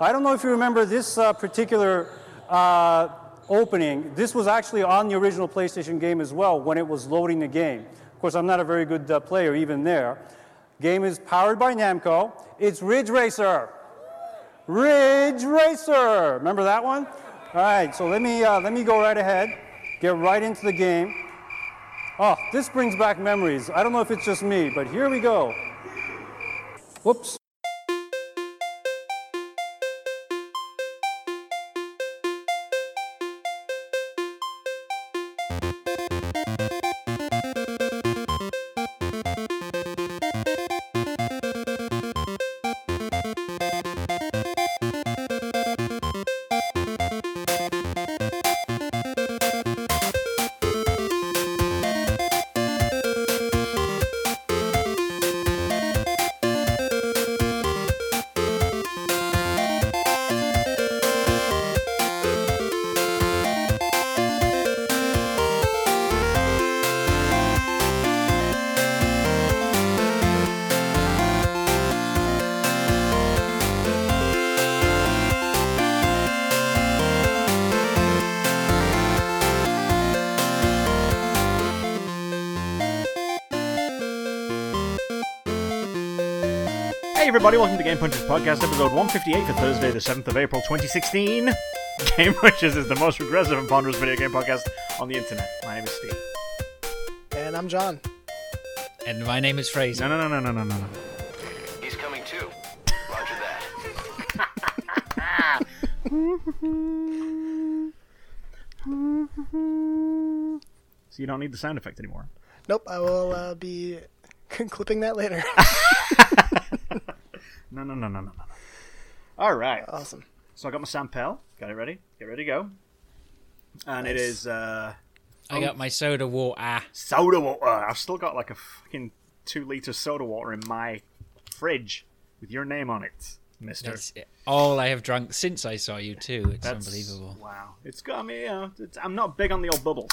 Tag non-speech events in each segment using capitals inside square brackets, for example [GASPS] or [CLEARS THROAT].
I don't know if you remember this uh, particular uh, opening. This was actually on the original PlayStation game as well when it was loading the game. Of course, I'm not a very good uh, player even there. Game is powered by Namco. It's Ridge Racer. Ridge Racer. Remember that one? All right, so let me, uh, let me go right ahead, get right into the game. Oh, this brings back memories. I don't know if it's just me, but here we go. Whoops. Everybody, welcome to Game Punchers Podcast, episode 158 for Thursday, the 7th of April 2016. [LAUGHS] Game Punchers is the most regressive and ponderous video game podcast on the internet. My name is Steve. And I'm John. And my name is Fraser. No, no, no, no, no, no, no. No. He's coming too. Roger that. [LAUGHS] So you don't need the sound effect anymore. Nope, I will uh, be [LAUGHS] clipping that later. No, no, no, no, no, no. no. All right. awesome. So I got my Sampel. Got it ready. Get ready to go. And it Nice. is uh, I got my soda water. soda water. I've still got like a fucking two liter soda water in my fridge with your name on it, Mister. That's all I have drunk since I saw you too. It's That's unbelievable. Wow, it's got me. You know, it's, I'm not big on the old bubbles.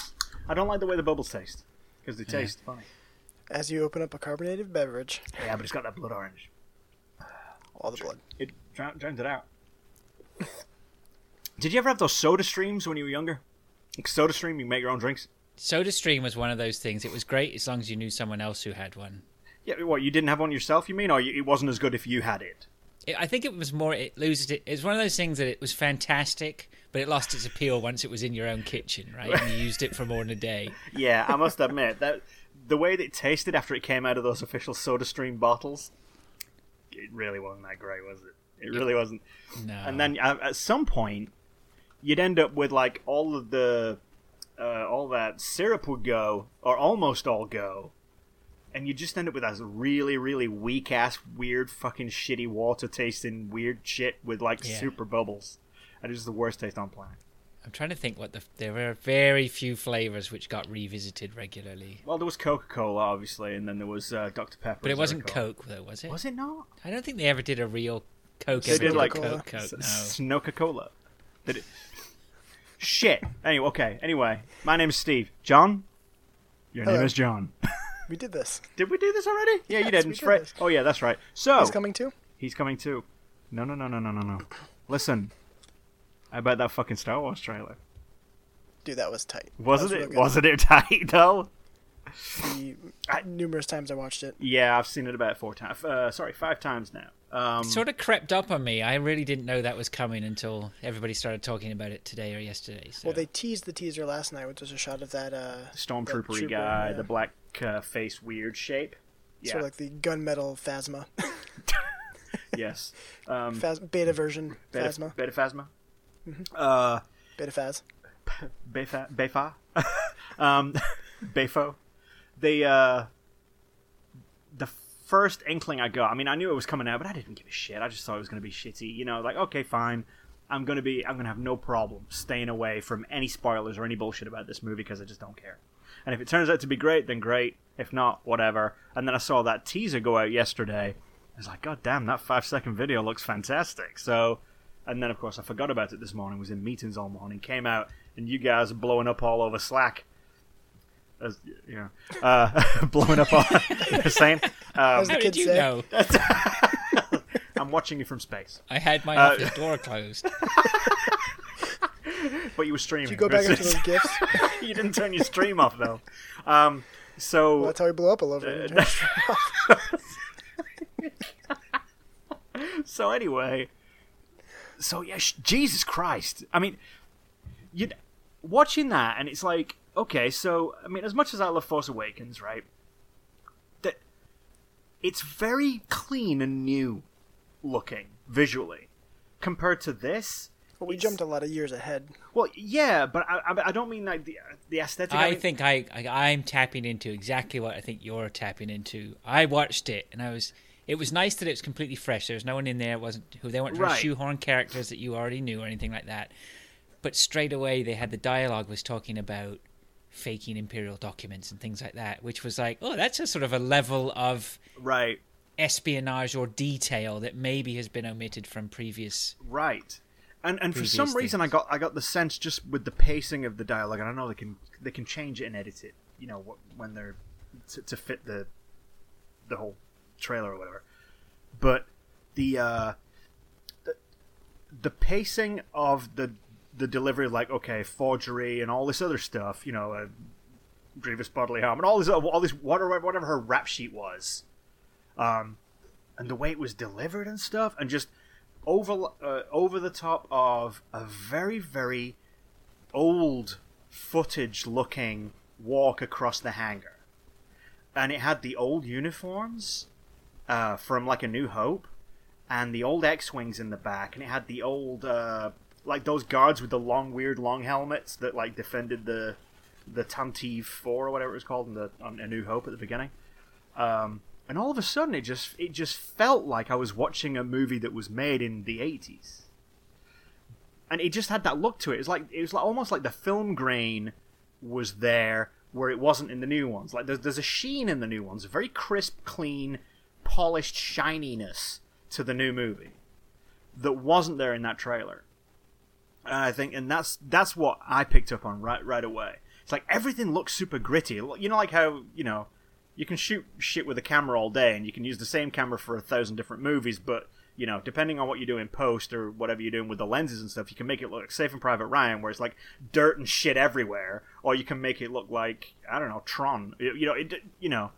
I don't like the way the bubbles taste because they taste funny. As you open up a carbonated beverage, Yeah, but it's got that blood orange. All the blood. It drown, drowns it out. Did you ever have those soda streams when you were younger? Like soda stream, you make your own drinks. Soda Stream was one of those things. It was great as long as you knew someone else who had one. Yeah, what you didn't have one yourself? You mean, or you, it wasn't as good if you had it? It, I think it was more. It loses it. It's one of those things that it was fantastic, but it lost its appeal once it was in your own kitchen, right? And you used it for more than a day. [LAUGHS] Yeah, I must admit that the way that it tasted after it came out of those official soda stream bottles, it really wasn't that great, was it? It really wasn't. No. and then uh, at some point you'd end up with like all of the uh, all that syrup would go or almost all go and you just end up with that really really weak ass weird fucking shitty water tasting weird shit with like Yeah. super bubbles and it's the worst taste on planet I'm trying to think what the. There were very few flavors which got revisited regularly. well there was coca-cola obviously and then there was uh, dr pepper But it wasn't Coke. Coke, though, was it? was it not I don't think they ever did a real Coke. they did like Coca-Cola. Coke. Coke. No. Snoca Cola. Did it? Shit. Anyway, okay. Anyway, my name is Steve. John. Your name is John. [LAUGHS] We did this. did we do this already? Yeah, you did. we did right- Oh yeah, that's right. So He's coming too. he's coming too. No, no, no, no, no, no, no. Listen. I bet that fucking Star Wars trailer. Dude, that was tight. Wasn't was it? real. Wasn't it [LAUGHS] tight though? The numerous times I watched it. Yeah, I've seen it about four times. Uh, sorry, five times now. Um, sort of crept up on me. I really didn't know that was coming until everybody started talking about it today or yesterday. So. Well, they teased the teaser last night, which was a shot of that, uh, Stormtrooper trooper, guy, yeah. the black uh, face, weird shape. Yeah. sort of like the gunmetal Phasma, [LAUGHS] yes. [LAUGHS] Um, Phas- beta version Beta, Phasma, Beta Phasma. Uh, beta Phas. Befa, Befa, [LAUGHS] um, [LAUGHS] Befo. They, uh, the first inkling I got, I mean, I knew it was coming out, but I didn't give a shit. I just thought it was going to be shitty. You know, like, okay, fine. I'm going to be, I'm going to have no problem staying away from any spoilers or any bullshit about this movie because I just don't care. And if it turns out to be great, then great. If not, whatever. And then I saw that teaser go out yesterday. I was like, God damn, that five second video looks fantastic. So, and then of course I forgot about it this morning. Was in meetings all morning. Came out, and you guys are blowing up all over Slack. As you know, uh, [LAUGHS] blowing up all [LAUGHS] saying. Um, As the How did you say. know? [LAUGHS] I'm watching you from space. I had my Uh, office door closed. But you were streaming. You go back into those gifts. you didn't turn your stream off though. Um, so Well, that's how he blew up a little bit. so anyway, so yeah, sh- Jesus Christ. I mean, you watching that, and it's like, okay, so I mean, as much as I love Force Awakens, right? That it's very clean and new looking visually compared to this. Well, we jumped a lot of years ahead. Well, yeah, but I, I, I don't mean like the the aesthetic. I mean- think I, I I'm tapping into exactly what I think you're tapping into. I watched it and I was. It was nice that it was completely fresh. There was no one in there. It wasn't who they weren't trying Right. to shoehorn characters that you already knew or anything like that. But straight away they had the dialogue was talking about faking imperial documents and things like that, which was like, oh, that's a sort of a level of right, espionage or detail that maybe has been omitted from previous. right. And and for some reason, I got I got the sense just with the pacing of the dialogue, and I know they can they can change it and edit it, you know, when they're to, to fit the the whole trailer or whatever. But the uh, the, the pacing of the the delivery, like okay, forgery and all this other stuff, you know, uh, grievous bodily harm and all this all this whatever whatever her rap sheet was, um, and the way it was delivered and stuff, and just over uh, over the top of a very very old footage looking walk across the hangar and it had the old uniforms uh, from like a new hope and the old x-wings in the back and it had the old uh, like those guards with the long weird long helmets that like defended the the Tantive 4 or whatever it was called in the on a new hope at the beginning um, and all of a sudden it just it just felt like I was watching a movie that was made in the 80s and it just had that look to it. It was like it was like almost like the film grain was there where it wasn't in the new ones. Like there's there's a sheen in the new ones, very crisp, clean, polished shininess to the new movie that wasn't there in that trailer. And I think, and that's that's what I picked up on right right away. It's like everything looks super gritty. You know, like how you know you can shoot shit with a camera all day, and you can use the same camera for a thousand different movies, but you know, depending on what you do in post or whatever you're doing with the lenses and stuff, you can make it look like Saving Private Ryan, where it's like dirt and shit everywhere, or you can make it look like I don't know Tron. You you know, it, you know,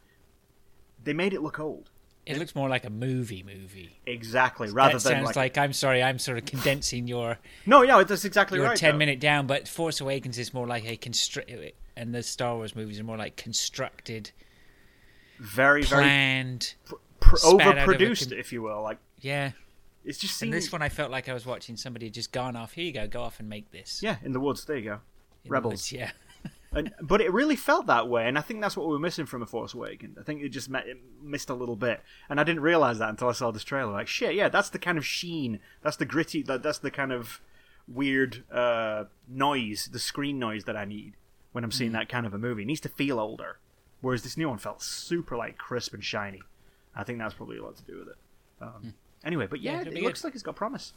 they made it look old. It looks more like a movie movie. Exactly, rather that than sounds like, like, I'm sorry, I'm sort of condensing your [LAUGHS] no, yeah, that's exactly your right. ten though. minute down. But Force Awakens is more like a construct, and the Star Wars movies are more like constructed, very very planned. pr- out of a overproduced, com- if you will. Like Yeah, it's just and this one I felt like I was watching somebody just gone off. Here you go, go off and make this. yeah, in the woods. There you go, in rebels. woods, yeah. [LAUGHS] And, but it really felt that way, and I think that's what we were missing from A Force Awakens. I think it just met, it missed a little bit, and I didn't realize that until I saw this trailer. Like, shit, yeah, that's the kind of sheen, that's the gritty, that, that's the kind of weird uh, noise, the screen noise that I need when I'm Mm. seeing that kind of a movie. It needs to feel older, whereas this new one felt super like crisp and shiny. I think that's probably a lot to do with it. Um, Anyway, but Hmm. Yeah, yeah, it looks good. like it's got promise.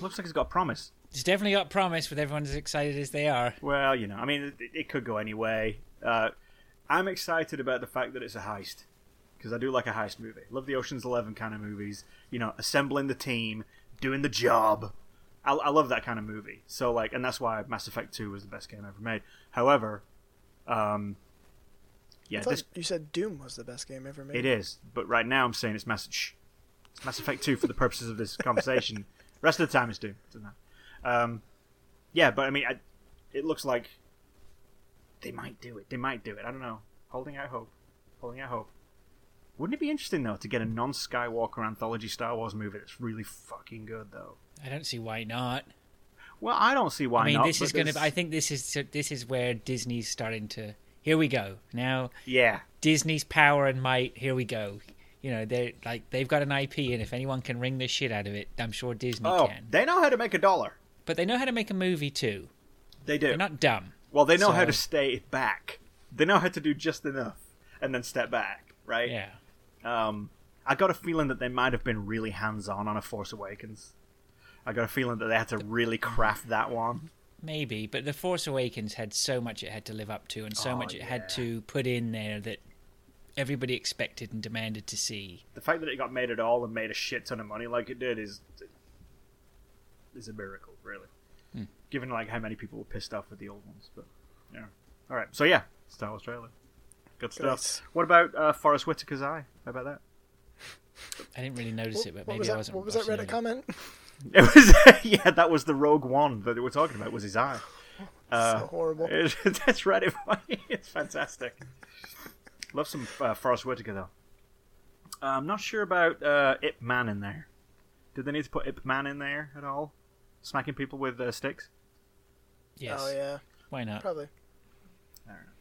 Looks like it's got promise. It's definitely got promise with everyone as excited as they are. Well, you know, I mean, it, it could go any way. Uh, I'm excited about the fact that it's a heist because I do like a heist movie. Love the Ocean's Eleven kind of movies. You know, assembling the team, doing the job. I, I love that kind of movie. So like, and that's why Mass Effect Two was the best game ever made. However, um, yeah, this you said Doom was the best game ever made. it is. But right now, I'm saying it's Mass. Shh, it's Mass Effect Two for the purposes of this conversation. [LAUGHS] Rest of the time, is Doom. Doesn't matter. Um, yeah, but I mean, I, it looks like they might do it. They might do it. I don't know. Holding out hope. Holding out hope. Wouldn't it be interesting though to get a non-Skywalker anthology Star Wars movie that's really fucking good though? I don't see why not. Well, I don't see why not. I mean, not. this is going to. I think this is this is where Disney's starting to. Here we go. Now yeah, Disney's power and might. Here we go. You know, they're like they've got an IP, and if anyone can wring the shit out of it, I'm sure Disney oh, can. they know how to make a dollar. But they know how to make a movie too. They do. They're not dumb. Well, they know how to stay back. They know how to do just enough and then step back, right? Yeah. Um, I got a feeling that they might have been really hands-on on a Force Awakens. I got a feeling that they had to really craft that one. Maybe, but The Force Awakens had so much it had to live up to, and so Oh, much it yeah. had to put in there that everybody expected and demanded to see. The fact that it got made at all and made a shit ton of money like it did is is a miracle, really. Given like how many people were pissed off with the old ones, but yeah. All right, so yeah, Star Wars trailer, good stuff. Nice. What about uh, Forest Whitaker's eye? How about that? I didn't really notice it, but maybe was I wasn't. What was that Reddit it. comment? [LAUGHS] It was [LAUGHS] yeah, that was the Rogue One that they were talking about. Was his eye? [LAUGHS] Uh, so horrible. It, that's Reddit funny. It's fantastic. Love some uh, Forest Whitaker though. Uh, I'm not sure about uh, Ip Man in there. Did they need to put Ip Man in there at all? Smacking people with uh, sticks? Yes. Oh yeah, Why not? probably. I don't know.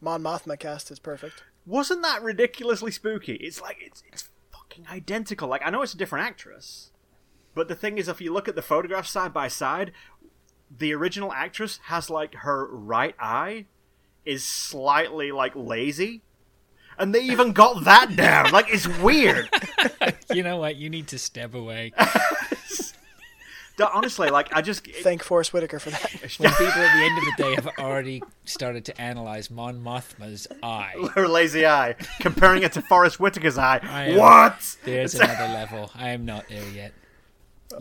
Mon Mothma cast is perfect. Wasn't that ridiculously spooky? It's like it's it's fucking identical. Like I know it's a different actress, but the thing is, if you look at the photographs side by side, the original actress has like her right eye is slightly like lazy, and they even got that down. Like it's weird. [LAUGHS] You know what? You need to step away. [LAUGHS] Honestly, like I just [LAUGHS] Thank Forest Whitaker for that. When people at the end of the day have already started to analyze Mon Mothma's eye, her lazy eye, comparing it to Forest Whitaker's eye. Am- What? there's another level. I am not there yet.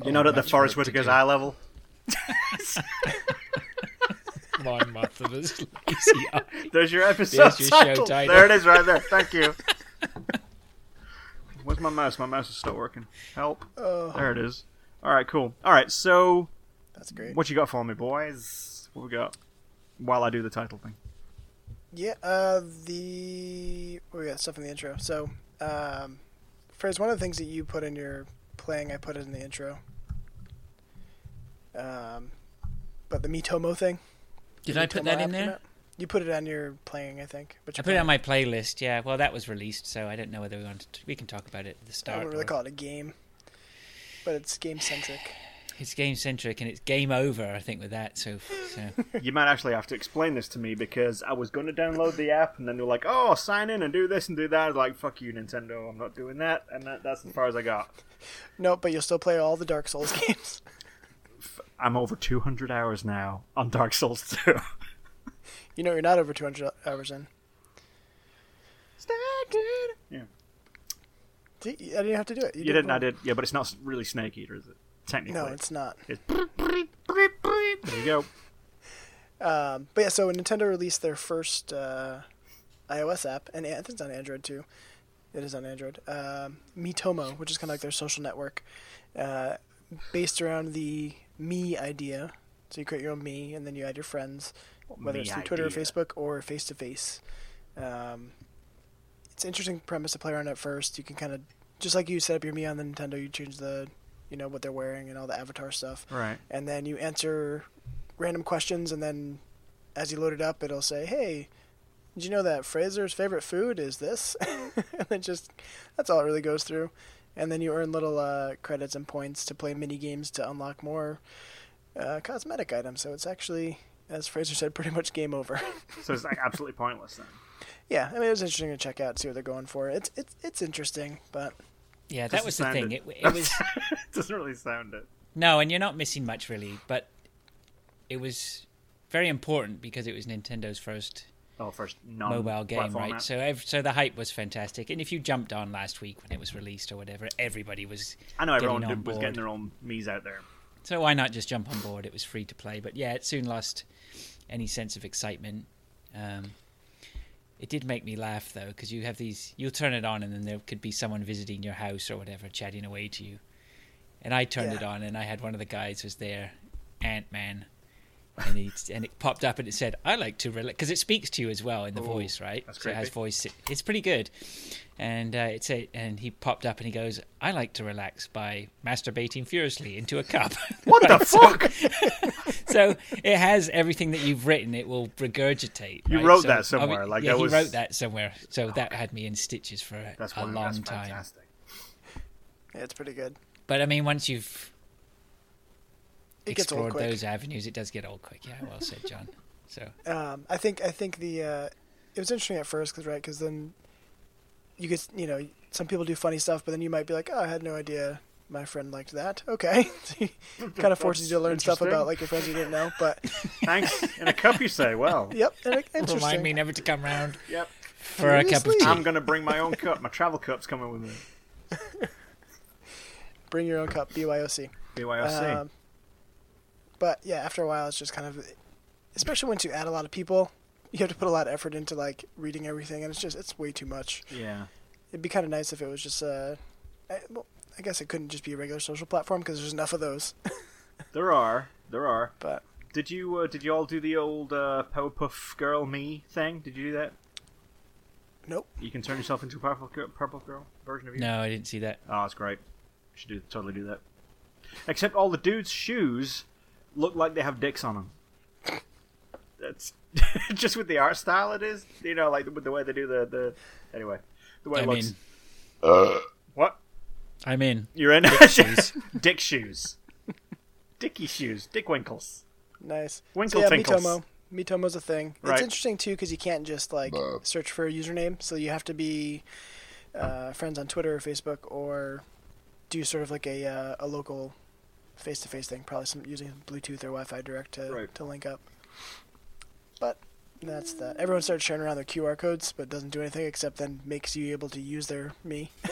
You're not oh, at the much Forest Whitaker's eye level. Mon Mothma's [LAUGHS] lazy eye. There's your episode There's your show title. title. There it is, right there. Thank you. Where's my mouse? My mouse is still working. Help. Oh, There it is. All right, cool. All right, so that's great. what you got for me, boys? What we got? While I do the title thing. Yeah, uh, the we got stuff in the intro. So, um, Frizz, one of the things that you put in your playing, I put it in the intro. Um, but the Miitomo thing. Did I put that in there? out. You put it on your playing, I think. But I put it on my playlist. Yeah. Well, that was released, so I don't know whether we want to. We can talk about it at the start. I start. wouldn't really or- call it a game, but it's game centric. [SIGHS] It's game centric and it's game over. I think with that. So, so [LAUGHS] You might actually have to explain this to me because I was going to download the app and then they're like, "Oh, sign in and do this and do that." I was like, "Fuck you, Nintendo! I'm not doing that." And that, that's as far as I got. [LAUGHS] No, but you'll still play all the Dark Souls [LAUGHS] games. I'm over 200 hours now on Dark Souls [LAUGHS] 2. You know, you're not over 200 hours in. Yeah. See, I didn't have to do it. You did didn't, I did. Yeah, but it's not really Snake Eater, is it? Technically. No, it's not. It's [LAUGHS] there you go. Um, but yeah, so Nintendo released their first uh, iOS app, and I think it's on Android too. It is on Android. Um, Miitomo, which is kind of like their social network, uh, based around the Mii idea. So you create your own Mii, and then you add your friends, whether Me it's through Twitter or. Facebook or face to face. It's an interesting premise to play around at first. You can kind of, just like you set up your Mii on the Nintendo, you change the, you know, what they're wearing and all the avatar stuff Right. and then you answer random questions, and then as you load it up, it'll say, "Hey, did you know that Fraser's favorite food is this?" [LAUGHS] and then just that's all it really goes through, and then you earn little uh, credits and points to play mini games to unlock more uh, cosmetic items. So it's actually, as Fraser said, [LAUGHS] pretty much game over. [LAUGHS] So it's like absolutely pointless then. yeah, I mean it was interesting to check out, see what they're going for. It's it's it's interesting, but yeah, that was the thing. it. It, it was [LAUGHS] doesn't really sound it. no, and you're not missing much really, but it was very important because it was Nintendo's first Oh, first non mobile game, right? app. So, ev- so the hype was fantastic. And if you jumped on last week when it was released or whatever, everybody was. I know everyone getting on did, was getting their own Mii's out there. So why not just jump on board? It was free to play, but yeah, it soon lost any sense of excitement. Um, it did make me laugh though, because you have these. You'll turn it on, and then there could be someone visiting your house or whatever, chatting away to you. And I turned it on, and I had one of the guys was there, Ant Man, and he and it popped up and it said, "I like to relax," because it speaks to you as well in the voice, right? that's so it has creepy. voice. It's pretty good. And uh, it's a, and he popped up and he goes, "I like to relax by masturbating furiously into a cup." [LAUGHS] What the [LAUGHS] Right, so- fuck? [LAUGHS] so it has everything that you've written. It will regurgitate. You right? wrote So- that somewhere, I mean, like, yeah, that he was- wrote that somewhere. So that had me in stitches for a, That's a long that's time. fantastic. yeah, it's pretty good. But I mean, once you've It gets old explored quick. those avenues, it does get old quick. Yeah, well said, John. So Um, I think I think the uh, it was interesting at first because right because then you get you know some people do funny stuff but then you might be like oh I had no idea my friend liked that okay [LAUGHS] kind of [LAUGHS] forces you to learn stuff about like your friends you didn't know but [LAUGHS] Thanks. In a cup, you say. Well, yep and it- interesting remind me never to come round. yep. for a cup of tea. I'm gonna bring my own cup. My travel cup's coming with me. Bring your own cup, BYOC. BYOC. Um, but yeah, after a while, it's just kind of, especially once you add a lot of people, [LAUGHS] you have to put a lot of effort into like reading everything, and it's just it's way too much. yeah. It'd be kind of nice if it was just uh, I, well, I guess it couldn't just be a regular social platform because there's enough of those. [LAUGHS] There are. There are. but Did you uh, did you all do the old uh, Powerpuff Girl Mii thing? Did you do that? nope. You can turn yourself into a purple girl, purple girl version of you. No, I didn't see that. Oh, that's great. You should do totally do that. Except all the dudes' shoes look like they have dicks on them. That's [LAUGHS] just with the art style it is. You know, like with the way they do the the. Anyway, the way I it looks. mean, What? I'm in. You're in [LAUGHS] shoes. Dick shoes. Dicky shoes. Dick winkles. Nice. Winkle so yeah, tinkles. Miitomo. Miitomo's a thing. Right. It's interesting too because you can't just like search for a username, so you have to be uh, friends on Twitter or Facebook, or do sort of like a uh, a local face-to-face thing, probably some using Bluetooth or Wi-Fi direct to Right. to link up. But that's that. Everyone starts sharing around their QR codes, but doesn't do anything except then makes you able to use their Mii. [LAUGHS]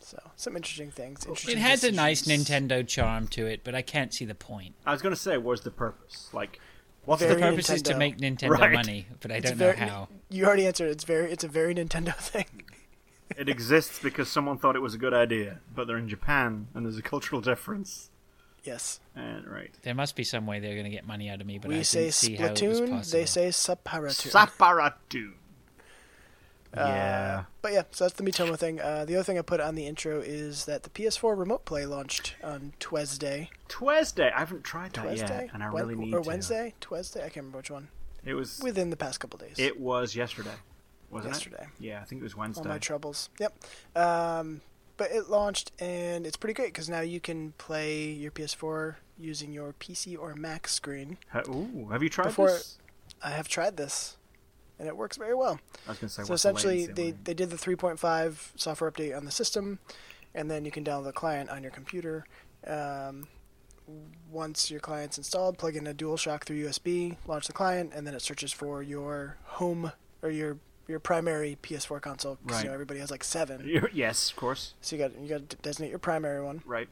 so some interesting things. Interesting It Interesting has a nice. Nintendo charm to it, but I can't see the point. I was gonna say, what's the purpose? Like, what's Very The the purpose is to make Nintendo Right. money, but I It's don't know how. You already answered. It's very. It's a very Nintendo [LAUGHS] thing. It exists because someone thought it was a good idea, but they're in Japan and there's a cultural difference. Yes. And right, There must be some way they're going to get money out of me, but I we say didn't see how it was Splatoon. possible. They say Saparatoon. Saparatu. Uh, yeah, But yeah, so that's the Miitomo thing. Uh, the other thing I put on the intro is that the PS4 Remote Play launched on Tuesday. Tuesday. I haven't tried that Tuesday? yet, and I Wen- really need Or to. Wednesday? Tuesday? I can't remember which one. It was. Within the past couple days. It was yesterday, wasn't Yesterday. it? Yeah, I think it was Wednesday. All my troubles. Yep. Um, but it launched, and it's pretty great because now you can play your PS4 using your PC or Mac screen. Ha- Ooh, have you tried Before- this? I have tried this, and it works very well. I was gonna say. So what's the essentially, latency they, they did the 3.5 software update on the system, and then you can download the client on your computer. Um, once your client's installed, plug in a DualShock through USB, launch the client, and then it searches for your home or your your primary PS4 console. Because Right. you know everybody has like seven, yes, of course. so you got you got to designate your primary one, Right.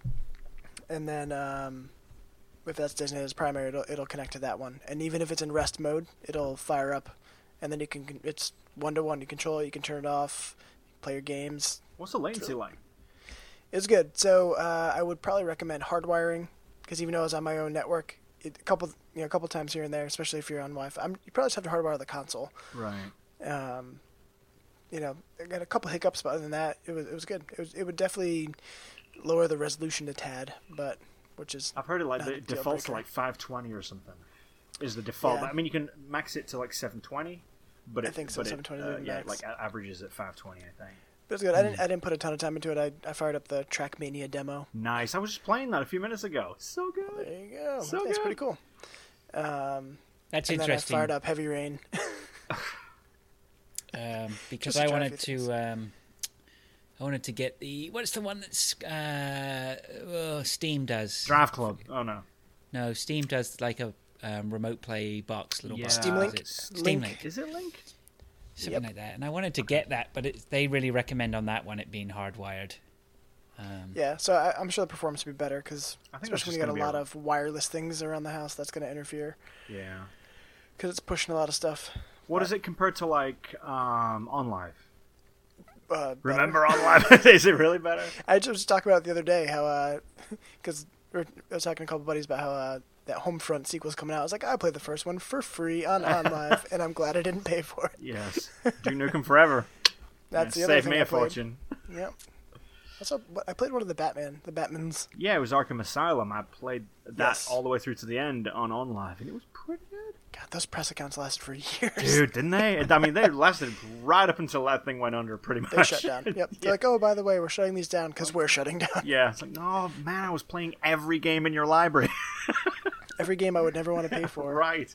and then um, if that's designated as primary, it'll it'll connect to that one. And even if it's in rest mode, it'll fire up, and then you can it's one to one. You control it, you can turn it off, play your games. What's the latency like? It's good. So uh, I would probably recommend hardwiring because even though it's on my own network, it, a couple you know a couple times here and there, especially if you're on Wi-Fi, I'm, you probably just have to hardwire the console. Right. Um, you know, I got a couple hiccups, but other than that, it was it was good. It was it would definitely lower the resolution a tad, but which is I've heard it like Not the a defaults to like 520 or something. Is the default? Yeah. I mean, you can max it to like 720, but I it, think so, but it, 720 uh, yeah, max. like averages at 520, I think. But it's good. I didn't I didn't put a ton of time into it. I I fired up the Trackmania demo. Nice. I was just playing that a few minutes ago. So good. There you go. So That's good. pretty cool. Um, That's and then I fired up Heavy Rain. [LAUGHS] um, because I wanted to. Um, I wanted to get the what's the one that's uh, oh, Steam does. Drive Club. Oh no. No, Steam does like a um, remote play box, little Yeah. box. Steam Link? Steam Link. Link, Is it Link? something Yep. like that. And I wanted to get that, but it, they really recommend on that one it being hardwired. Um, Yeah, so I, I'm sure the performance would be better because I think that's especially when you got a lot a- of wireless things around the house, that's going to interfere Yeah. because it's pushing a lot of stuff. What is it compared to like um, OnLive? Uh. Remember OnLive? [LAUGHS] is it really better? I just was talking about it the other day how [LAUGHS] because I was talking to a couple buddies about how uh, that Homefront sequel's coming out. I was like, I played the first one for free on [LAUGHS] OnLive, and I'm glad I didn't pay for it. Yes. Duke Nukem Forever. That's Yeah, the other Save thing me I a played. fortune. Yep. Also, I played one of the Batman, the Batmans. Yeah, it was Arkham Asylum. I played that Yes. all the way through to the end on OnLive, and it was pretty good. God, those press accounts lasted for [LAUGHS] years. Dude, didn't they? I mean, they lasted right up until that thing went under, pretty much. they shut down. [LAUGHS] Yep. They're like, oh, by the way, we're shutting these down because we're shutting down. yeah, it's like, no, man, I was playing every game in your library. [LAUGHS] Every game I would never want to pay for. right.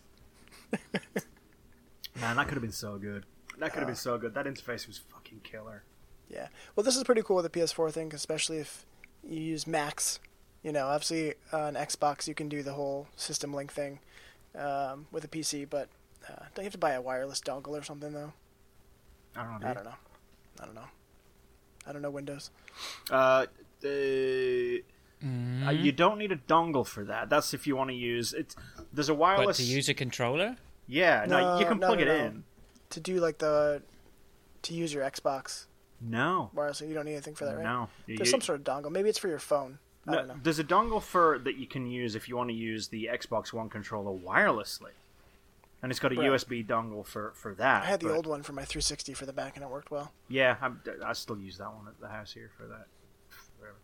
man, that could have been so good. That could have been so good. That interface was fucking killer. Yeah. Well, this is pretty cool with the PS4 thing, especially if you use Macs. You know, obviously on Xbox you can do the whole system link thing um, with a PC, but Uh, don't you have to buy a wireless dongle or something though? I don't know. I don't know. I don't know. I don't know Windows. Uh, the, uh, you don't need a dongle for that. That's if you want to use it. There's a wireless. But wireless. to use a controller? yeah, no, you No, can no, plug no, it no. in. To do like the to use your Xbox No, wirelessly, you don't need anything for that, right? no. You- There's some sort of dongle. Maybe it's for your phone. I no, don't know. There's a dongle for that you can use if you want to use the Xbox One controller wirelessly, and it's got a Right. USB dongle for for that. I had the but- old one for my 360 for the back, and it worked well. Yeah, I'm, I still use that one at the house here for that. Whatever.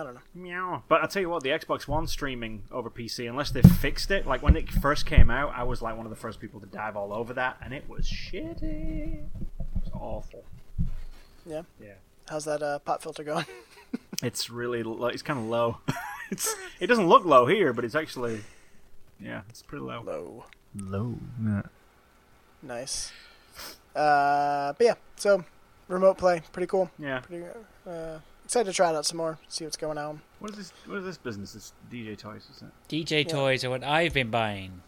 I don't know. Meow. But I'll tell you what, the Xbox One streaming over PC, unless they fixed it, like when it first came out, I was like one of the first people to dive all over that, and it was shitty. It was awful. Yeah. Yeah. How's that uh, pop filter going? [LAUGHS] It's really, lo- it's kind of low. [LAUGHS] it's, it doesn't look low here, but it's actually, yeah, it's pretty low. Low. Low. Yeah. Nice. Uh, but yeah, so remote play, pretty cool. Yeah. Pretty uh, excited to try it out some more, see what's going on. What is this? What is this business? It's DJ Toys, isn't it? DJ Yeah. toys are what I've been buying.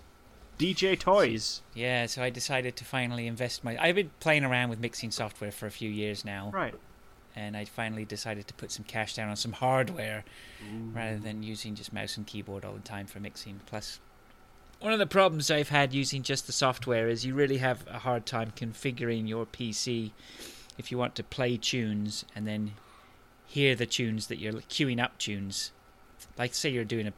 DJ Toys. Yeah, so I decided to finally invest my. I've been playing around with mixing software for a few years now, Right. and I finally decided to put some cash down on some hardware rather than using just mouse and keyboard all the time for mixing. Plus, one of the problems I've had using just the software is you really have a hard time configuring your PC if you want to play tunes and then hear the tunes that you're queuing up tunes. Like, say you're doing a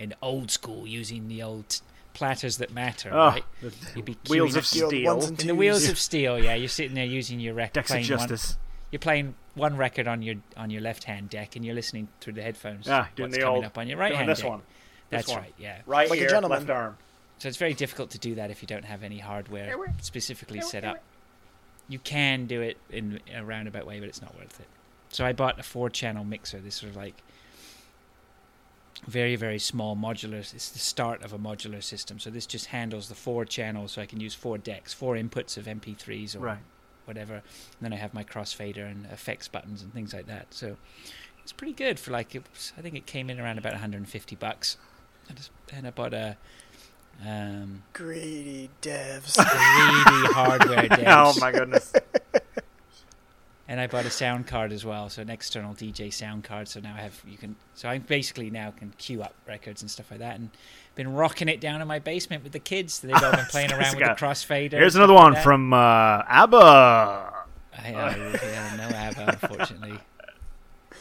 an old school using the old platters that matter, Oh, right? the You'd be wheels of up- The old steel. in the twos. wheels of [LAUGHS] steel, yeah. You're sitting there using your record, Decks of playing one, Justice. you're playing one record on your on your left hand deck, and you're listening through the headphones. Ah, doing what's the coming old. up on your right hand this deck. one. This That's one. right, yeah. Right Like a here, gentleman. left arm. So it's very difficult to do that if you don't have any hardware specifically set up. You can do it in a roundabout way, but it's not worth it. So I bought a four-channel mixer. This sort of like very very small modular. It's the start of a modular system. So this just handles the four channels, so I can use four decks, four inputs of MP3s or Right. whatever. And then I have my crossfader and effects buttons and things like that. So it's pretty good for like it was, I think it came in around about 150 bucks. I just, and I bought a um, Greedy devs. 3D hardware [LAUGHS] deck. Oh my goodness. And I bought a sound card as well, so an external DJ sound card. So now I have you can. So I basically now can queue up records and stuff like that, and been rocking it down in my basement with the kids. They've all been [LAUGHS] playing around with the crossfader. Here's another one like from uh, ABBA. I, really have no ABBA, unfortunately.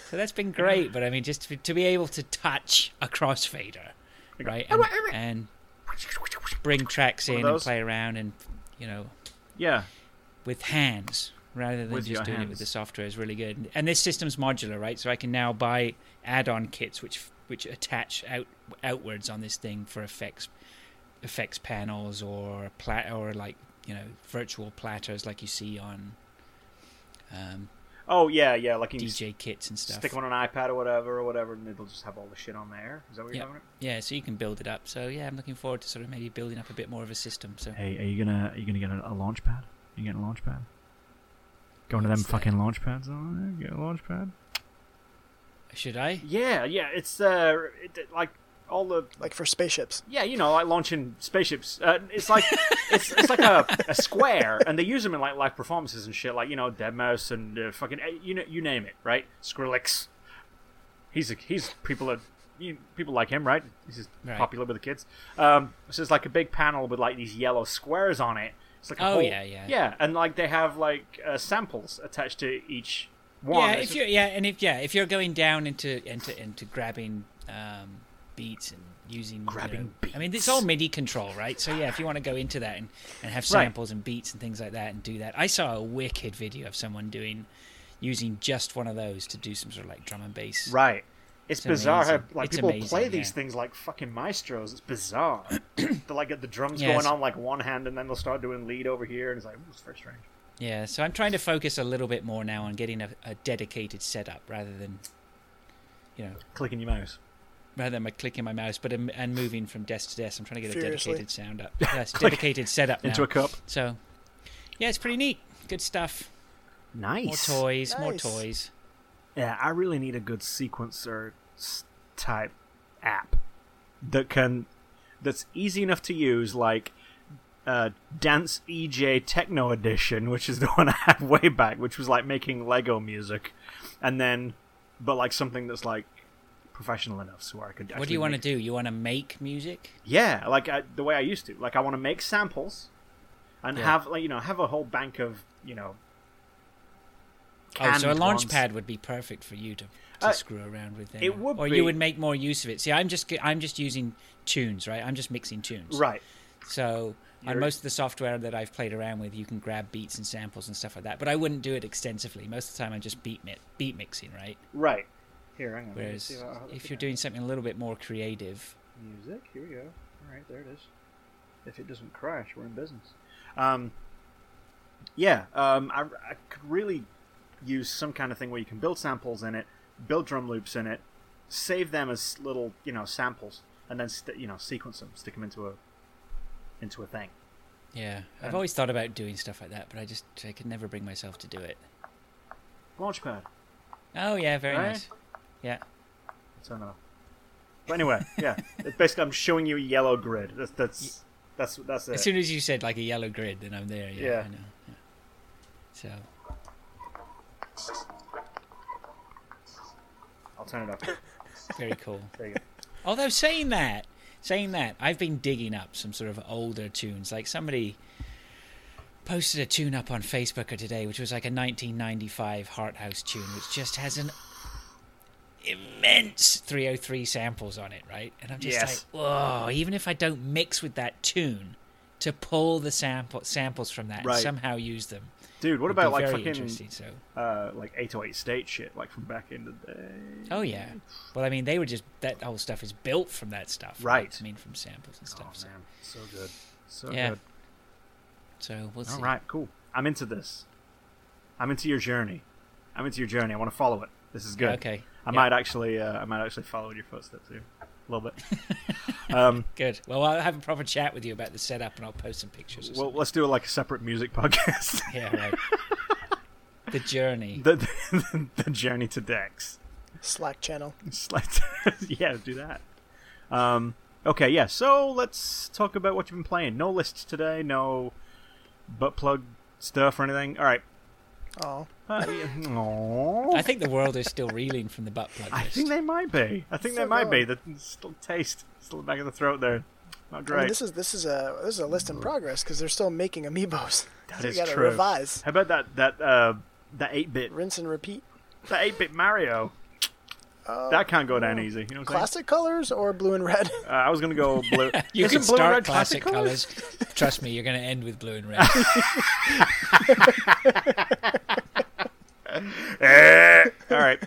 So that's been great, but I mean, just to, to be able to touch a crossfader, right, and, and bring tracks in and play around, and you know, Yeah. with hands rather than With just your doing it with the software is really good. And this system's modular, right? So I can now buy add-on kits which which attach out outwards on this thing for effects effects panels or plat or like you know virtual platters like you see on um, Oh yeah, yeah. Like you can DJ kits and stuff. stick them on an iPad or whatever, or whatever, and it'll just have all the shit on there. Is that what you're Yeah. talking Yeah, so you can build it up. So yeah, I'm looking forward to sort of maybe building up a bit more of a system. So Hey, are you gonna are you gonna get a, a launch pad? Are You getting a launch pad? Going to them What's that? fucking launch pads? Oh, yeah, get a launch pad. should I? Yeah, yeah. It's uh, it, like all the like for spaceships. yeah, you know, like launching spaceships. Uh, it's like it's, it's like a, a square, and they use them in like live performances and shit, like you know, Deadmau5 and uh, fucking uh, you know, you name it, right? Skrillex. He's a, he's people are you, people like him, right? He's just Right. popular with the kids. Um, so it's like a big panel with like these yellow squares on it. It's like Oh, whole- yeah, yeah. yeah, and like they have like uh, samples attached to each one. Yeah, if you're yeah, and if yeah, if you're going down into into into grabbing um, beats and using you Grabbing know- I mean, it's beats. all MIDI control, right? So yeah, if you want to go into that and, and have Right. samples and beats and things like that and do that, I saw a wicked video of someone doing using just one of those to do some sort of like drum and bass. Right. It's, It's bizarre how like It's people amazing, play these things like fucking maestros. It's bizarre. [CLEARS THROAT] They're like get the drums Yes. going on like one hand, and then they'll start doing lead over here, and it's like ooh, it's very strange. Yeah, so I'm trying to focus a little bit more now on getting a, a dedicated setup rather than you know Clicking your mouse. rather than my clicking my mouse, but um, and moving from desk to desk. I'm trying to get a dedicated sound up. [LAUGHS] Yes, dedicated setup Into a cup. So, yeah, it's pretty neat. Good stuff. Nice. More Nice. toys, more toys. Yeah, I really need a good sequencer type app that can that's easy enough to use. Like uh, Dance eJay Techno Edition, which is [LAUGHS] the one I had way back, which was like making Lego music, and then, but like something that's like professional enough so I could. What do you want to do? You want to make music? Yeah, like I, the way I used to. Like I want to make samples, and Yeah. have like you know have a whole bank of you know. Oh, so a launch ones. pad would be perfect for you to, to Uh, screw around with. Then. it would or be. you would make more use of it. See, I'm just I'm just using tunes, right? I'm just mixing tunes. Right. So on You're- most of the software that I've played around with, you can grab beats and samples and stuff like that. But I wouldn't do it extensively. Most of the time, I'm just beat mi- beat mixing, right? Right. Here, hang on. Whereas see how- how- if you're doing something a little bit more creative, music, here we go. All right, there it is. If it doesn't crash, we're in business. Um, yeah, um, I, I could really use some kind of thing where you can build samples in it, build drum loops in it, save them as little, you know, samples, and then st- you know sequence them, stick them into a into a thing. yeah, I've And- always thought about doing stuff like that, but I just I could never bring myself to do it. Launchpad. Oh yeah, very Right? nice. Yeah, Turn it off. But anyway, yeah. It- Basically, I'm showing you a yellow grid. That's that's that's that's as soon as you said like a yellow grid, then I'm there. Yeah, Yeah. I know. Yeah. So I'll turn it off. very cool. [LAUGHS] There you go. Although saying that, saying that, I've been digging up some sort of older tunes. Like somebody posted a tune up on Facebook today, which was like a 1995 Hard House tune, which just has an immense 303 samples on it, right? And I'm just Yes. like, whoa! Even if I don't mix with that tune, to pull the sample samples from that Right. and somehow use them. Dude, what about like fucking interesting? So, uh, like 808 state shit, like from back in the day? oh yeah. Well, I mean, they were just that whole stuff is built from that stuff, Right. I mean, from samples and Oh stuff. so. man, so good, so Yeah. good. So we'll see. All right, cool. I'm into this. I'm into your journey. I'm into your journey. I want to follow it. This is good. Okay. I Yeah. might actually, uh, I might actually follow in your footsteps here, a little bit. um, Good. Well, I'll have a proper chat with you about the setup, and I'll post some pictures. Well, something. let's do like a separate music [LAUGHS] podcast. yeah, right. the journey. the, the, [LAUGHS] the journey to Dex. Slack channel. Slack. like, [LAUGHS] yeah, do that. Um, okay, yeah. So let's talk about what you've been playing. No lists today. No butt plug stuff or anything. All right. Oh, yeah. Aw. I think the world is still reeling from the butt plug I list. think they might be. I think they Still might be. going. The still taste, still back of the throat there. Not I mean, this is this is a this is a list in progress because they're still making amiibos. That so is gotta true. revise, How about that that uh that eight bit rinse and repeat. that eight bit Mario? Uh, That can't go down easy. You know what I'm saying? Classic colors or blue and red? Uh, I was gonna go blue. You Isn't can blue and start red classic colors. Trust me, you're going to end with blue and red. Eh. All right.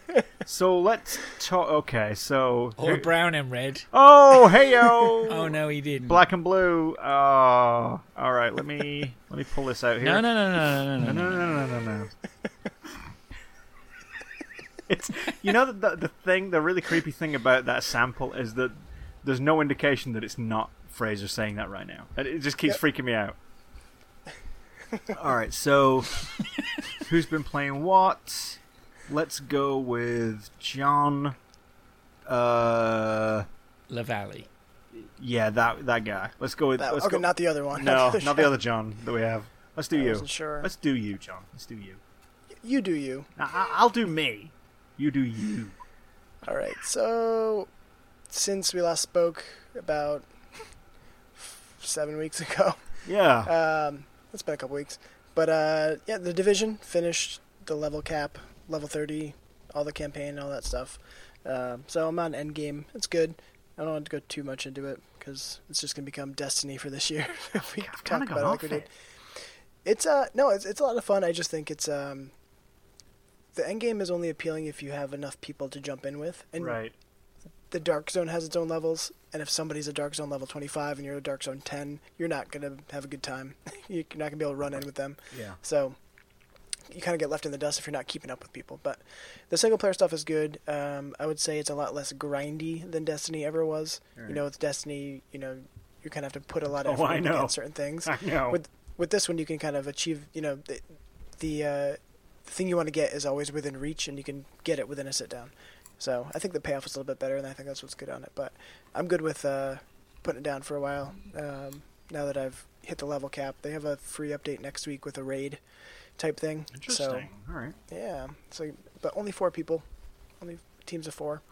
So let's talk. Okay. So. or brown and red. Oh, hey yo. Oh no, he didn't. Black and blue. Oh. All right. Let me let me pull this out here. No, no, no, no, no, no, No, no. no, no, no, no, no. It's you know the, the the thing, the really creepy thing about that sample is that there's no indication that it's not Fraser saying that right now. And It just keeps freaking me out. [LAUGHS] All right, so who's been playing what? Let's go with John. Uh, Lavalley. Yeah, that that guy. Let's go with. That, let's okay, go. not the other one. no, other not the other John that we have. Let's do I you. wasn't sure. Let's do you, John. Let's do you. You do you. I- I- I'll do me. You do you. All right. So, since we last spoke about seven weeks ago, Yeah. um, it's been a couple weeks. But uh, yeah, the division finished the level cap, level thirty, all the campaign, all that stuff. Um, so I'm on end game. It's good. I don't want to go too much into it because it's just gonna become Destiny for this year. [LAUGHS] we talk about it like off we did. it. It's uh no, it's it's a lot of fun. I just think it's um the end game is only appealing if you have enough people to jump in with, and right. the dark zone has its own levels. And if somebody's a dark zone level 25 and you're a dark zone 10, you're not gonna have a good time. [LAUGHS] you're not gonna be able to run in with them. Yeah. So you kind of get left in the dust if you're not keeping up with people. But the single player stuff is good. Um, I would say it's a lot less grindy than Destiny ever was. You know, with Destiny, you know, you kind of have to put a lot of Oh, effort I into know. get certain things. [LAUGHS] I know. With with this one, you can kind of achieve. You know, the the, uh, the thing you want to get is always within reach, and you can get it within a sit down. So I think the payoff is a little bit better, and I think that's what's good on it. But I'm good with uh, putting it down for a while. Um, now that I've hit the level cap. They have a free update next week with a raid type thing. Interesting. All right. So yeah, so but only four people, only teams of four.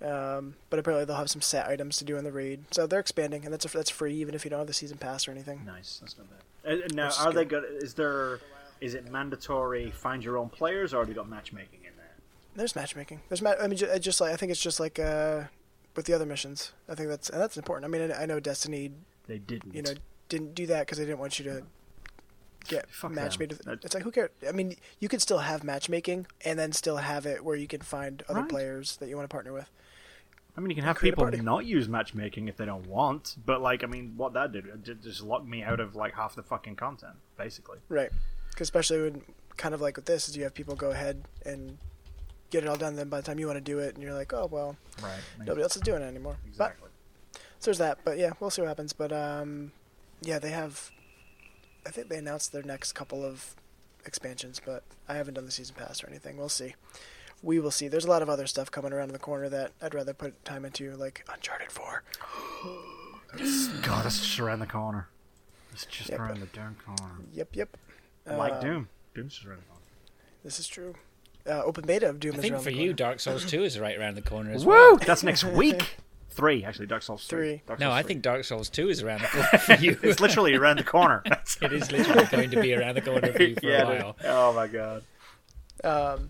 Um, but apparently they'll have some set items to do in the raid, so they're expanding, and that's a, that's free even if you don't have the season pass or anything. Nice. That's not bad. Uh, now, are they good. good? Is there? Is it mandatory find your own players, or have you got matchmaking in there? There's matchmaking. There's ma- I mean, ju- just like I think it's just like uh, with the other missions. I think that's and that's important. I mean, I, I know Destiny, They didn't. you know, didn't do that because they didn't want you to get Fuck match them. It's like who cares? I mean, you could still have matchmaking and then still have it where you can find other Right. players that you want to partner with. I mean, you can have people not use matchmaking if they don't want, but like, I mean, what that did, did just locked me out of like half the fucking content, basically. Right. Especially when kind of like with this is you have people go ahead and get it all done. Then by the time you want to do it, and you're like, oh well, Right. nobody else is doing it anymore. But So there's that, but yeah, we'll see what happens. But um, yeah, they have. I think they announced their next couple of expansions, but I haven't done the season pass or anything. We'll see. We will see. There's a lot of other stuff coming around the corner that I'd rather put time into, like Uncharted Four. [GASPS] God, that's just around the corner. It's just Yep. around the darn corner. Yep, yep. Like Um, Doom. Doom's just around the corner. This is true. Uh, open beta of Doom I is think around for the you. Dark Souls 2 is right around the corner as well. Woo! That's next [LAUGHS] week. Three, actually. Dark Souls three. Three. Dark No, Souls I 3. think Dark Souls 2 is around the [LAUGHS] corner for you. it's literally around the corner. [LAUGHS] It is literally going to be around the corner for you for yeah, a dude. while. Oh my god. Um,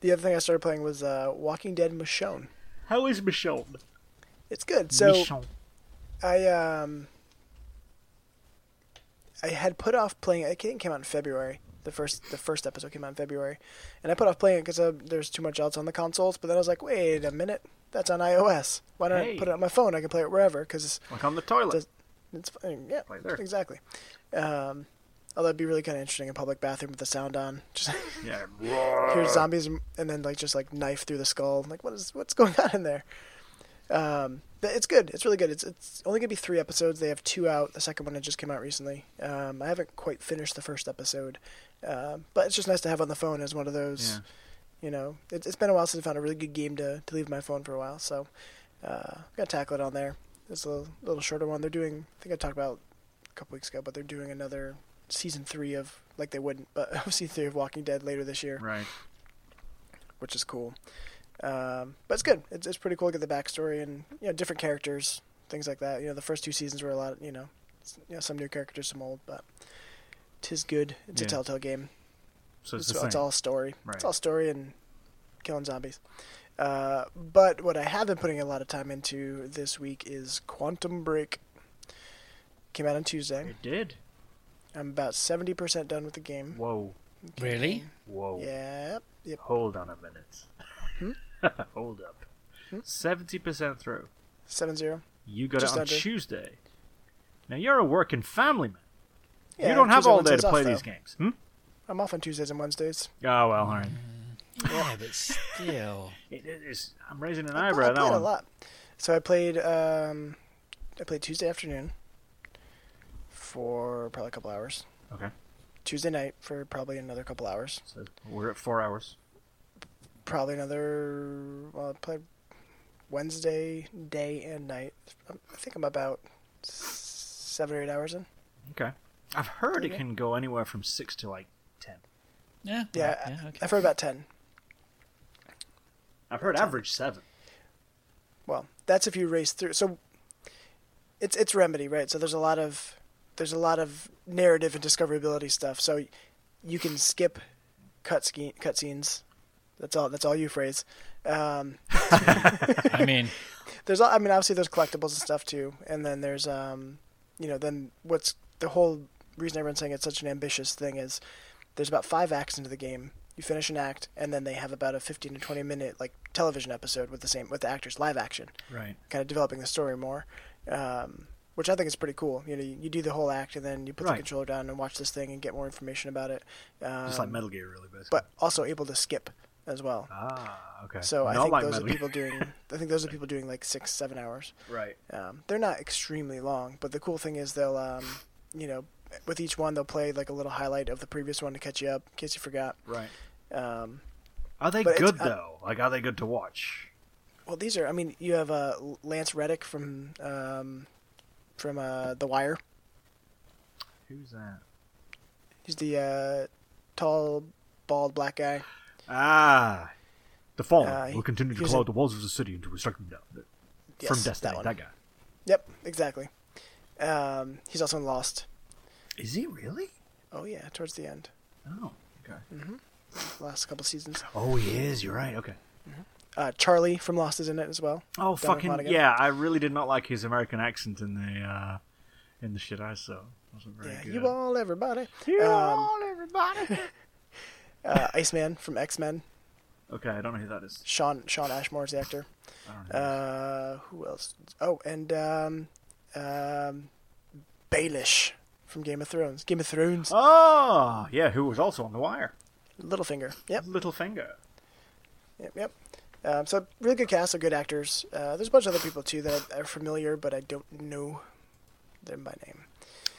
the other thing I started playing was uh, Walking Dead Michonne. How is Michonne? It's good. So Michonne. I um I had put off playing it. It came out in February. The first the first episode came out in February, and I put off playing it because uh, there's too much else on the consoles. But then I was like, wait a minute, that's on iOS. Why don't Hey. I put it on my phone? I can play it wherever because Like on the toilet. Does- it's fine. Yeah, exactly. Um, although it'd be really kind of interesting in a public bathroom with the sound on. Just [LAUGHS] yeah. [LAUGHS] hear zombies and then like just like knife through the skull. Like what is what's going on in there? Um, it's good. It's really good. It's it's only gonna be three episodes. They have two out. The second one had just came out recently. Um, I haven't quite finished the first episode, um, but it's just nice to have on the phone as one of those. Yeah. You know, it, it's been a while since I found a really good game to, to leave my phone for a while, so uh, I'm gonna tackle it on there. It's a little, little shorter one. They're doing. I think I talked about a couple weeks ago, but they're doing another season three of like they wouldn't, but [LAUGHS] season three of Walking Dead later this year Right. which is cool. Um, but it's good. It's, it's pretty cool to get the backstory and you know different characters, things like that. You know, the first two seasons were a lot. You know, you know some new characters, some old, but tis good. It's Yeah. a Telltale game. So it's, It's, the it's all story. Right. It's all story and killing zombies. Uh, but what I have been putting a lot of time into this week is Quantum Break. Came out on Tuesday. It did. I'm about seventy percent done with the game. Whoa. Really? Whoa. Yep. Yep. Hold on a minute. Hmm? [LAUGHS] Hold up. Seventy percent through. Seven zero. You got Just it on under. Tuesday. Now you're a working family man. Yeah, you don't have Tuesday, all day Wednesdays to play off, these though. games. Hmm? I'm off on Tuesdays and Wednesdays. Oh well, all right. Yeah, but still. [LAUGHS] It is. I'm raising an I eyebrow. I at that played a one. lot. So I played. Um, I played Tuesday afternoon for probably a couple hours. Okay. Tuesday night for probably another couple hours. So we're at four hours. Probably another. Well, I played Wednesday day and night. Um, I think I'm about seven or eight hours in. Okay. I've heard it can go anywhere from six to like ten. Yeah. Yeah, Yeah, okay. I've heard about ten. I've heard average seven. Well, that's if you race through. So it's it's Remedy, right? So there's a lot of there's a lot of narrative and discoverability stuff. So you can skip cut ski, cutscenes. That's all. That's all you phrase. Um, [LAUGHS] I mean, [LAUGHS] there's I mean obviously there's collectibles and stuff too, and then there's um you know then what's the whole reason everyone's saying it's such an ambitious thing is there's about five acts into the game. You finish an act, and then they have about a 15 to 20 minute like television episode with the same with the actors live action Right. kind of developing the story more, um, which I think is pretty cool. You know, you, you do the whole act and then you put Right. the controller down and watch this thing and get more information about it. Um, Just like Metal Gear, really, basically. but also able to skip as well. ah, okay. So I think like those Metal are people doing. [LAUGHS] I think those are people doing like six, seven hours. Right. Um, they're not extremely long, but the cool thing is they'll, um, you know, with each one they'll play like a little highlight of the previous one to catch you up in case you forgot. Right. Um, Are they good though? Like, are they good to watch? Well, these are. I mean, you have uh, Lance Reddick from um, from uh, The Wire. Who's that? He's the uh, tall, bald black guy. Ah, the Fallen Uh, will continue to claw a- the walls of the city until we strike them down. Yes, From Destiny, that that, guy. Yep, exactly. Um, he's also in Lost. Is he really? Oh yeah, towards the end, Oh, okay. Mm-hmm. Last couple seasons. Oh, he is. You're right. Okay. Uh, Charlie from Lost is in it as well. Oh, Dominic fucking Monaghan. yeah! I really did not like his American accent in the uh, in the shit I saw. It wasn't very Yeah, good. you all, everybody. You Um, all, everybody. [LAUGHS] Uh, Iceman from X Men. okay, I don't know who that is. Shawn Shawn Ashmore is the actor. I don't know. who. Uh, who else? Oh, and um, um, Baelish from Game of Thrones. Game of Thrones. Oh, yeah, who was also on The Wire. Littlefinger. Yep, Littlefinger. yep, yep. Um, so really good cast of good actors. Uh, there's a bunch of other people too that are familiar, but I don't know them by name.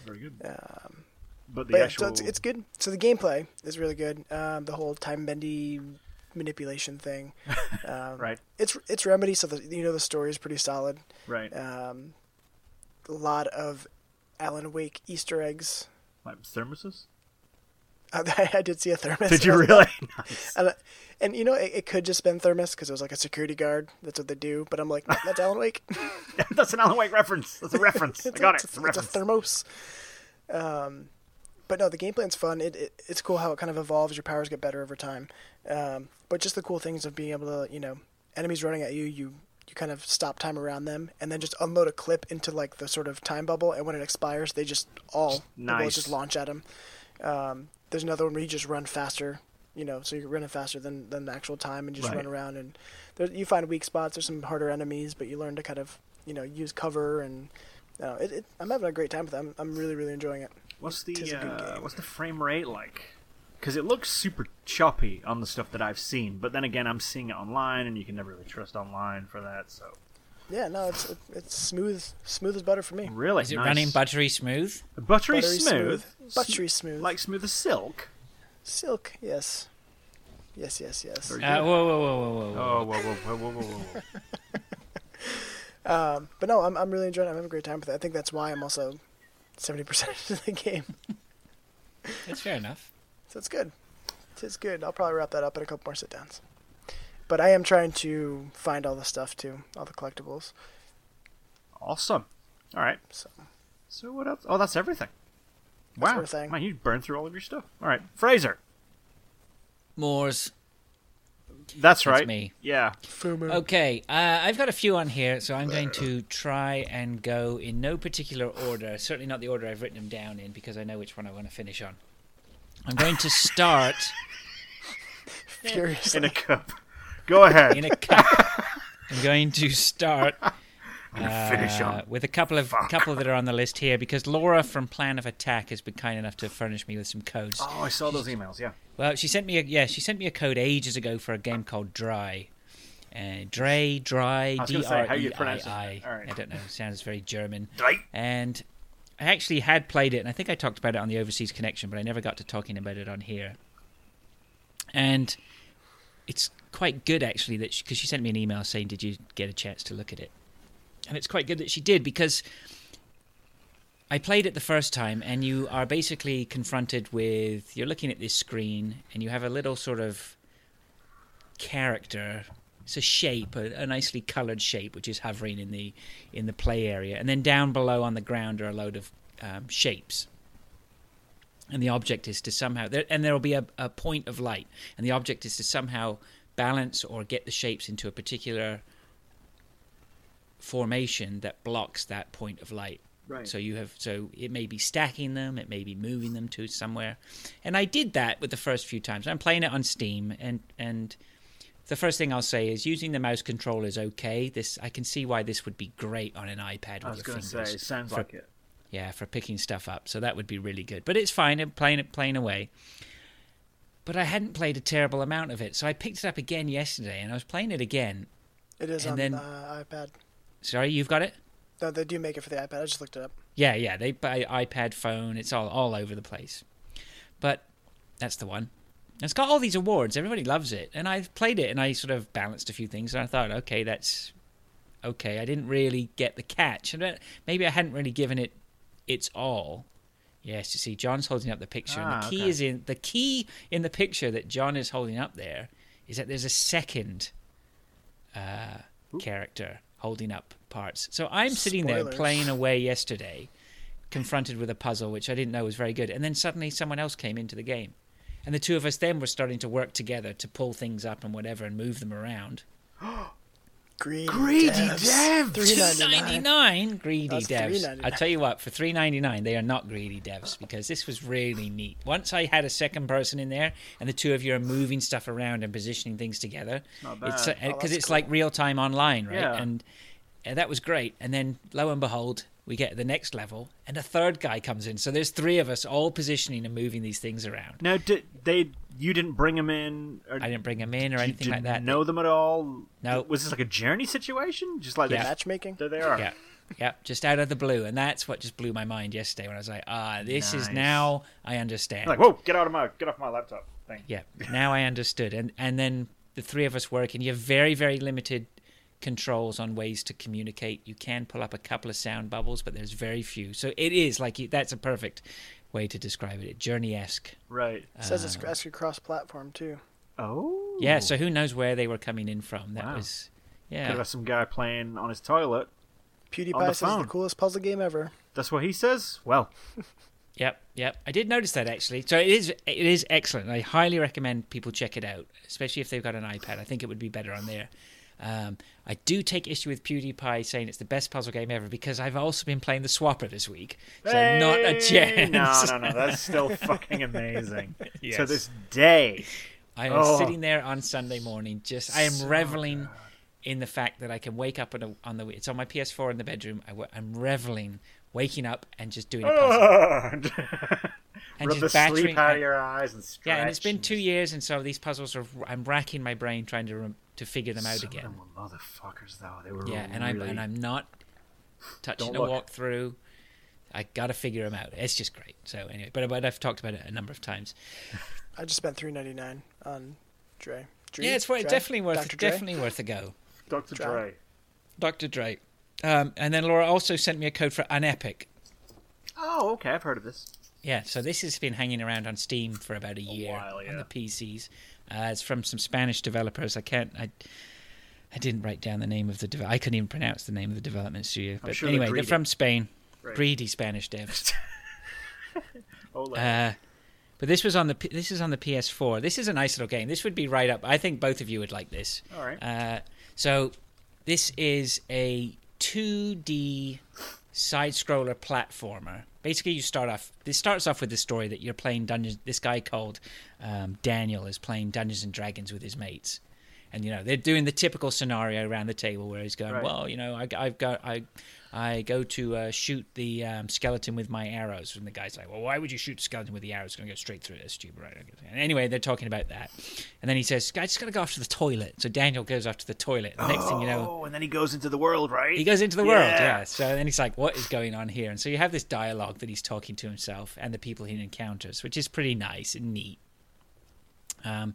Very good. Um, but the but yeah, actual... so it's, it's good. So the gameplay is really good. Um, the whole time bendy manipulation thing. [LAUGHS] Um, Right, It's it's Remedy, so the you know the story is pretty solid. right. Um, a lot of Alan Wake Easter eggs. like thermoses? [LAUGHS] I, I did see a thermos. Did [LAUGHS] you really? Nice. And, and you know, it, it could just been thermos because it was like a security guard. That's what they do. But I'm like, "No, that's Alan Wake. That's an Alan Wake reference. That's a reference. I got it. It's, a, it's a thermos. Um, but no, the game plan's fun. It, it it's cool how it kind of evolves. Your powers get better over time. Um, but just the cool things of being able to, you know, enemies running at you, you you kind of stop time around them, and then just unload a clip into like the sort of time bubble, and when it expires, they just all the just launch at them. Um, there's another one where you just run faster. You know, so you're running faster than, than the actual time, and just Right. run around, and there, you find weak spots. There's some harder enemies, but you learn to kind of, you know, use cover, and uh, it, it, I'm having a great time with it. I'm, I'm really, really enjoying it. What's the Tis a good uh, what's the frame rate like? Because it looks super choppy on the stuff that I've seen, but then again, I'm seeing it online, and you can never really trust online for that. So Yeah, no, it's it, it's smooth, smooth as butter for me. really, Is it nice. running buttery smooth? buttery, Buttery smooth, smooth. Buttery smooth. like smooth as silk. Silk, yes, yes, yes, yes. Uh, whoa, whoa, whoa, whoa, whoa, whoa. Oh, whoa, whoa, whoa, whoa, whoa, whoa. [LAUGHS] Um, but no, I'm I'm really enjoying. it. I'm having a great time with it. I think that's why I'm also seventy percent of the game. That's fair enough. So it's good. It's good. I'll probably wrap that up in a couple more sit downs. But I am trying to find all the stuff too, all the collectibles. awesome. All right. So So what else? Oh, that's everything. That's wow, everything. man, you burned through all of your stuff. All right, Fraser. Moors. That's right. me. Yeah. Fumu. Okay, uh, I've got a few on here, so I'm going to try and go in no particular order. Certainly not the order I've written them down in, because I know which one I want to finish on. I'm going to start Furiously. In a cup. Go ahead. in a cup. I'm going to start Finish uh, on. with a couple of Fuck. couple that are on the list here because Laura from Plan of Attack has been kind enough to furnish me with some codes. Oh, I saw those emails. Yeah. Well, she sent me a yeah, she sent me a code ages ago for a game called Dry. Uh, Dre, Dry, D R E pronounce it. I I. I don't know. Sounds very German. Right. And I actually had played it, and I think I talked about it on the Overseas Connection, but I never got to talking about it on here. And it's quite good actually that because she, sent me an email saying, "Did you get a chance to look at it?" And it's quite good that she did because I played it the first time, and you are basically confronted with you're looking at this screen, and you have a little sort of character. It's a shape, a, a nicely coloured shape, which is hovering in the in the play area, and then down below on the ground are a load of um, shapes. And the object is to somehow, there, and there will be a, a point of light, and the object is to somehow balance or get the shapes into a particular formation that blocks that point of light. Right. So you have so it may be stacking them, it may be moving them to somewhere, and I did that with the first few times. I'm playing it on Steam, and and the first thing I'll say is using the mouse control is okay. This I can see why this would be great on an iPad with I was your going to fingers. say, it sounds for- like it. Yeah, for picking stuff up. So that would be really good. But it's fine. I'm playing it playing away. But I hadn't played a terrible amount of it, so I picked it up again yesterday, and I was playing it again. It is and on then- uh, iPad. Sorry, you've got it. No, they do make it for the iPad. I just looked it up. Yeah, yeah. They buy iPad, phone. It's all all over the place. But that's the one. It's got all these awards. Everybody loves it, and I played it, and I sort of balanced a few things, and I thought, okay, that's okay. I didn't really get the catch, and maybe I hadn't really given it its all Yes, you see, John's holding up the picture, and Ah, the key okay. is in the key in the picture that John is holding up there is that there's a second uh, character holding up parts. So I'm sitting there playing away yesterday, confronted with a puzzle which I didn't know was very good, and then suddenly someone else came into the game, and the two of us then were starting to work together to pull things up and whatever and move them around. [GASPS] [GASPS] Greedy, Greedy devs. devs. Three ninety ninety nine. nine greedy That's devs. I tell you what, for three ninety nine, they are not greedy devs because this was really neat. Once I had a second person in there, and the two of you are moving stuff around and positioning things together, not it's bad. Oh, because that's it's like real time online, right? Yeah. And uh, that was great. And then lo and behold, we get to the next level, and a third guy comes in. So there's three of us all positioning and moving these things around. Now, did they? You didn't bring them in, or I didn't bring them in or anything like didn't that. Know them at all? No. Was this like a journey situation? Just like Yeah. they, Matchmaking. there they are. Yeah. Yeah, just out of the blue, and that's what just blew my mind yesterday when I was like, "Ah, this is now I understand." Like, whoa, get out of my, get off my laptop thing. Yeah, now I understood. And and then the three of us work, and you have very very limited controls on ways to communicate. You can pull up a couple of sound bubbles, but there's very few. So it is like you- that's a perfect way to describe it. Journey esque. Right. It says it's uh, actually cross platform too. Oh. Yeah. So who knows where they were coming in from? That Wow. was Could yeah. have some guy playing on his toilet. On PewDiePie the says phone. the coolest puzzle game ever. That's what he says. Well, [LAUGHS] Yep, yep. I did notice that actually. So it is it is excellent. I highly recommend people check it out, especially if they've got an iPad. I think it would be better on there. Um, I do take issue with PewDiePie saying it's the best puzzle game ever because I've also been playing the Swapper this week, so not a Hey! chance. No, no, no. [LAUGHS] That's still fucking amazing. To this day. I am Oh. sitting there on Sunday morning, just I am reveling in the fact that I can wake up on, a, on the it's on my PS4 in the bedroom. I, am reveling, waking up and just doing a puzzle. [LAUGHS] and Rub just the sleep out of your eyes and stretch. Yeah, and it's been two years, and so these puzzles are. I'm racking my brain trying to to figure them out Some again. of them were motherfuckers, though. They were Yeah, and I'm and I'm not touching Don't a look. walkthrough. I got to figure them out. It's just great. So anyway, but, but I've talked about it a number of times. I just spent three ninety nine on Dre. Dre? Yeah, it's wor- Dre? definitely worth Dr. Dre? definitely worth a go. [LAUGHS] Dr. Dre. Dre. Dr. Dre. Um, and then Laura also sent me a code for Unepic. Oh, okay. I've heard of this. Yeah, so this has been hanging around on Steam for about a year while, on the PCs. Uh, it's from some Spanish developers. I can't. I, I didn't write down the name of the. De- I couldn't even pronounce the name of the development studio. But sure they're anyway, they're from Spain. Right. Greedy Spanish devs. [LAUGHS] Oh, Uh, but this was on the P- this is on the PS4. This is a nice little game. This would be right up. I think both of you would like this. All right. Uh, so this is a 2D side scroller platformer. Basically, you start off. This starts off with the story that you're playing Dungeons. This guy called um, Daniel is playing Dungeons and Dragons with his mates, and you know they're doing the typical scenario around the table where he's going, Right. "Well, you know, I, I've got I." I go to uh, shoot the um, skeleton with my arrows, and the guy's like, "Well, why would you shoot the skeleton with the arrows? It's going to go straight through this stupid, right?" And anyway, they're talking about that, and then he says, "I just got to go off to the toilet." So Daniel goes off to the toilet. The next thing you know, Oh, and then he goes into the world, right? he goes into the world, Yeah. yeah. So then he's like, "What is going on here?" And so you have this dialogue that he's talking to himself and the people he encounters, which is pretty nice and neat. Um,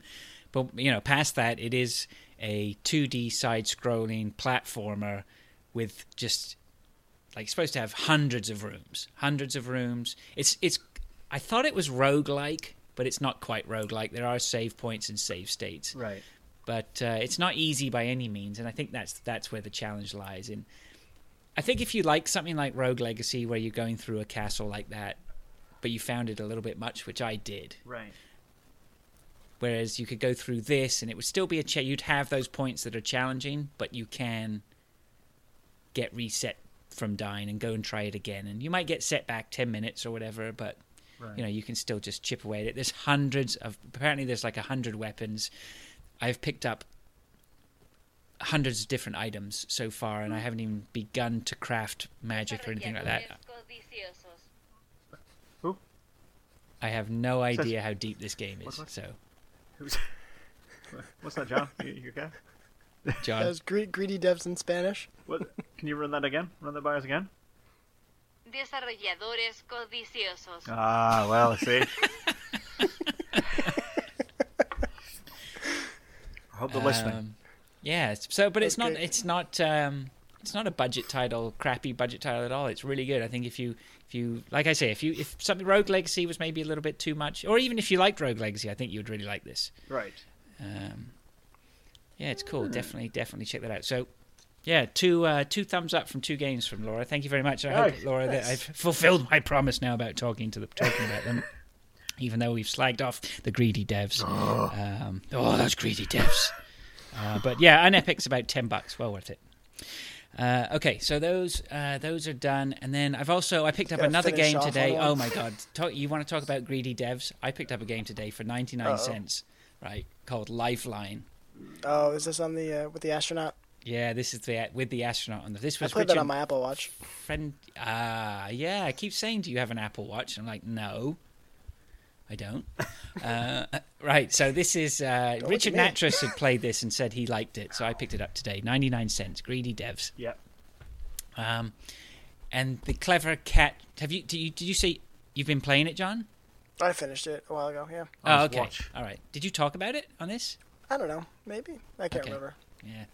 but you know, past that, it is a 2D side-scrolling platformer with just like it's supposed to have hundreds of rooms, hundreds of rooms. It's it's. I thought it was roguelike, but it's not quite roguelike. There are save points and save states Right. but uh, it's not easy by any means and i think that's that's where the challenge lies in i think if you like something like rogue legacy where you're going through a castle like that but you found it a little bit much which i did Right. whereas you could go through this and it would still be a cha- you'd have those points that are challenging but you can get reset from dying and go and try it again and you might get set back 10 minutes or whatever but Right. you know you can still just chip away at it there's hundreds of apparently there's like a hundred weapons i've picked up hundreds of different items so far and i haven't even begun to craft magic or anything like that Who? i have no idea how deep this game is so [LAUGHS] What's that, John? You, you okay? John As gre- greedy devs in Spanish. What? Can you run that again? Run that by us again? Desarrolladores codiciosos. Ah, well, see. [LAUGHS] I hope they're listening. Um, yeah, so but it's not great. it's not um it's not a budget title, crappy budget title at all. It's really good. I think if you if you like I say, if you if something Rogue Legacy was maybe a little bit too much, or even if you liked Rogue Legacy, I think you would really like this. Right. Um, yeah, it's cool. Definitely, definitely check that out. So, yeah, two uh, two thumbs up from two games from Laura. Thank you very much. I hope, Nice. Laura, that I've fulfilled my promise now about talking to the talking about them. Even though we've slagged off the greedy devs. [GASPS] Um, oh, those greedy devs. Uh, but yeah, Unepic's about ten bucks. Well worth it. Uh, okay, so those uh, those are done, and then I've also I picked up another game today. Oh my god! Talk, you want to talk about greedy devs? I picked up a game today for ninety nine cents, right? Called Lifeline. Oh, is this on the uh, with the astronaut? Yeah, this is the with the astronaut on the. This I was played Richard that on my Apple Watch. friend. Ah, yeah. I keep saying, "Do you have an Apple Watch?" And I'm like, "No, I don't." [LAUGHS] uh, [LAUGHS] right. So this is uh, Richard at. Natras had played this and said he liked it, so I picked it up today. Ninety nine cents. Greedy devs. Yep. Um, and the clever cat. Have you? Did you? Did you say you've been playing it, John? I finished it a while ago. Yeah. Oh, okay. watch. All right. Did you talk about it on this? I don't know. Maybe I can't Okay. remember. Yeah.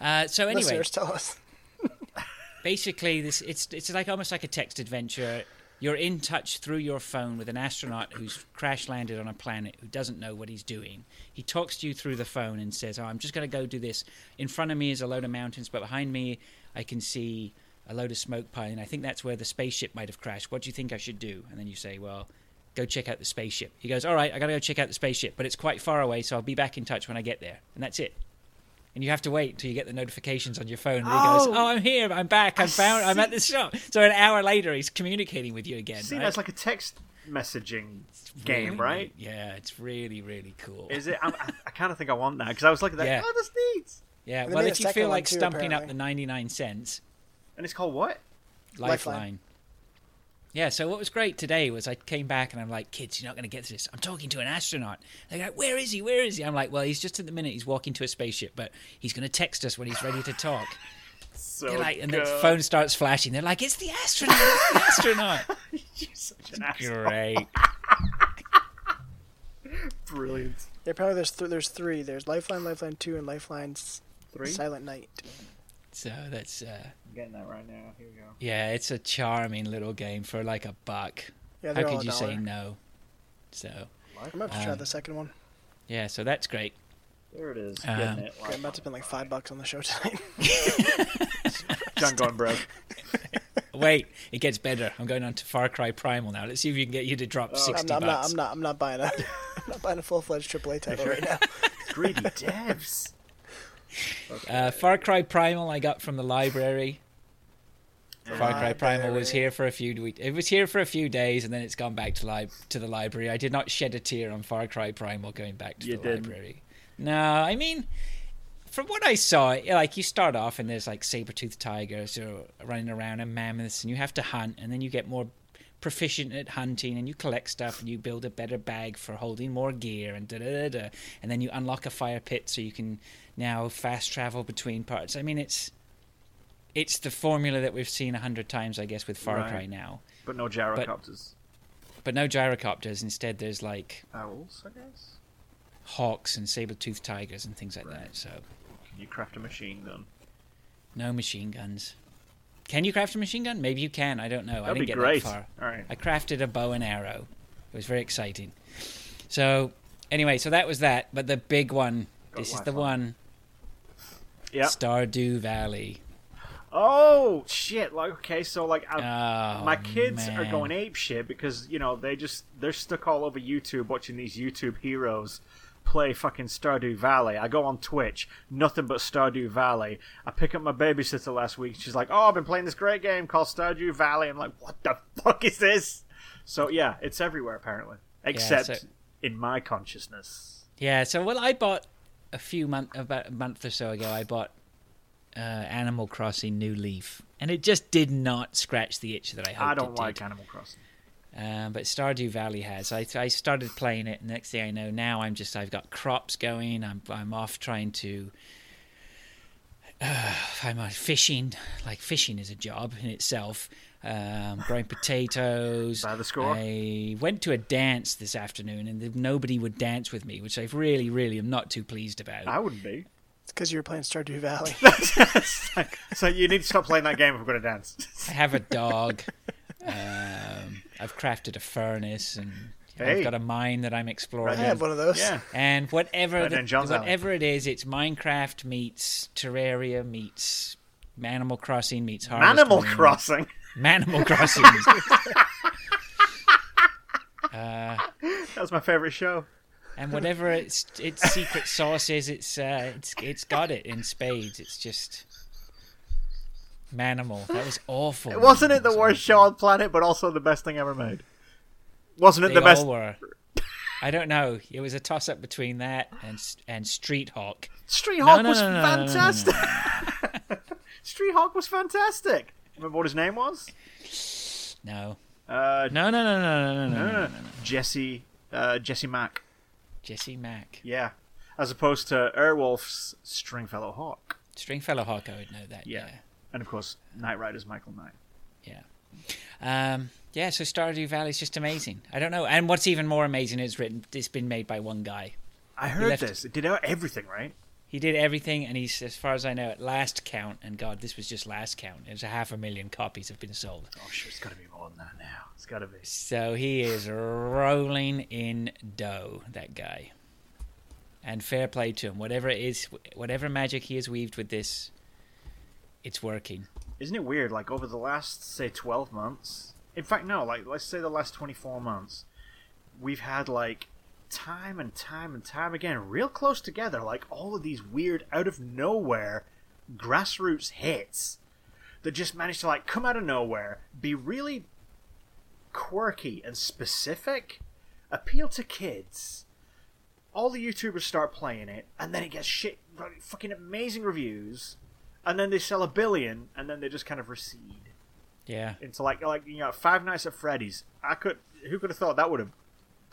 Uh, so anyway, Listeners, tell us. [LAUGHS] basically this it's it's like almost like a text adventure you're in touch through your phone with an astronaut who's crash landed on a planet who doesn't know what he's doing he talks to you through the phone and says oh i'm just going to go do this in front of me is a load of mountains but behind me i can see a load of smoke pile, and i think that's where the spaceship might have crashed what do you think i should do and then you say well go check out the spaceship he goes all right i gotta go check out the spaceship but it's quite far away so i'll be back in touch when i get there and that's it and you have to wait until you get the notifications on your phone. And he goes, Oh. "Oh, I'm here. I'm back. I'm found. I'm at the shop." So an hour later, he's communicating with you again. See, right? that's like a text messaging game, right? Yeah, it's really, really cool. Is it? I'm, I, I kind of think I want that because I was looking at that. Yeah. Oh, that's neat. yeah. Well, if you feel like too, stumping up the 99 cents, And it's called what? Lifeline. Lifeline. Yeah, so what was great today was I came back and I'm like, kids, you're not going to get this. I'm talking to an astronaut. They're like, where is he? Where is he? I'm like, well, he's just at the minute, he's walking to a spaceship, but he's going to text us when he's ready to talk. So They're like, and the good. phone starts flashing. They're like, it's the astronaut. It's the astronaut. [LAUGHS] You're such an asshole. Great. [LAUGHS] Brilliant. Yeah, probably there's th- there's three. There's Lifeline, Lifeline Two, and Lifeline S- Three. Silent Night. So that's, uh, I'm getting that right now. Here we go. yeah, it's a charming little game for like a buck. Yeah, How could a you say no? So, I'm about to try Um, the second one. yeah, so that's great. There it is. Um, Getting it. Okay, I'm about to spend like five bucks on the show tonight. [LAUGHS] John going broke. Wait, it gets better. I'm going on to Far Cry Primal now. Let's see if we can get you to drop I'm 60 not, I'm not. bucks. I'm not. I'm not buying a. [LAUGHS] I'm not buying a full fledged AAA title right now. Greedy devs. Uh, Far Cry Primal I got from the library. Far Cry Primal was here for a few weeks. It was here for a few days, and then it's gone back to li- to the library. I did not shed a tear on Far Cry Primal going back to You the didn't. library. No, I mean, from what I saw, like you start off and there's like saber-toothed tigers or running around and mammoths, and you have to hunt, and then you get more proficient at hunting, and you collect stuff, and you build a better bag for holding more gear, and da da da, da. and then you unlock a fire pit so you can now fast travel between parts. I mean, it's it's the formula that we've seen a hundred times, I guess, with Far Right. Cry now. But no gyrocopters. But no gyrocopters. Instead, there's like Owls, I guess. hawks and saber-toothed tigers and things like that. So Can you craft a machine gun? no machine guns. Can you craft a machine gun? Maybe you can. I don't know. I That'd didn't be get great. that far. All right. I crafted a bow and arrow. It was very exciting. So anyway, so that was that. But the big one, Got this is the one, Yeah. Stardew Valley. Oh shit! Like okay, so like I, Oh, my kids are going ape shit because you know they just they're stuck all over YouTube watching these YouTube heroes play fucking Stardew Valley. I go on Twitch, nothing but Stardew Valley. I pick up my babysitter last week. She's like, "Oh, I've been playing this great game called Stardew Valley." I'm like, "What the fuck is this?" So yeah, it's everywhere apparently, except so- in my consciousness. Yeah, so well, I bought a few month about a month or so ago. I bought uh, Animal Crossing New Leaf, and it just did not scratch the itch that I hoped I don't did. like Animal Crossing. Um, but Stardew Valley has. I, I started playing it. Next thing I know, now I'm just I've got crops going. I'm I'm off trying to. Uh, I'm uh, fishing. Like fishing is a job in itself. Um, growing potatoes. By the score? I went to a dance this afternoon, and nobody would dance with me, which I really, really am not too pleased about. I wouldn't be. It's because you were playing Stardew Valley. [LAUGHS] so you need to stop playing that game if we're going to dance. I have a dog. [LAUGHS] um, I've crafted a furnace, and Hey. I've got a mine that I'm exploring. I exploring. have one of those. Yeah. And whatever Right the, in John's whatever it is, it's Minecraft meets Terraria meets Animal Crossing meets Harvest Animal Moon. Crossing. Manimal [LAUGHS] Crossing. uh, That was my favorite show. and whatever its its secret sauce is, it's uh, it's it's got it in spades. It's just Manimal. That was awful. Wasn't it the was worst show on planet, but also the best thing ever made? Wasn't it They the best? all were. I don't know. It was a toss up between that and and Street Hawk. Street Hawk no, was no, no, no, no, no, no, fantastic. Street Hawk was fantastic. Remember what his name was? No, Uh, no, no, no, no, no, no, no, no, no. Jesse. Uh, Jesse Mach. Jesse Mach, Yeah. As opposed to Airwolf's Stringfellow Hawke. Stringfellow Hawke. I would know that. Yeah. Yeah, And of course, Knight Rider's Michael Knight. yeah. Um, yeah. So Stardew Valley is just amazing. I don't know. And what's even more amazing is written. It's been made by one guy. I heard left- this. It did everything, right? He did everything, and he's, as far as I know, at last count, and God, this was just last count. It was a half a million copies have been sold. Oh, sure. It's got to be more than that now. It's got to be. So he is rolling in dough, that guy. And fair play to him. Whatever it is, whatever magic he has weaved with this, it's working. Isn't it weird? Like over the last say twelve months. In fact, no. Like let's say the last twenty-four months, we've had like time and time and time again, real close together. Like all of these weird, out of nowhere, grassroots hits that just managed to like come out of nowhere, be really quirky and specific, appeal to kids. All the YouTubers start playing it, and then it gets shit, fucking amazing reviews, and then they sell a billion, and then they just kind of recede Yeah. into like like you know Five Nights at Freddy's. I could, who could have thought that would have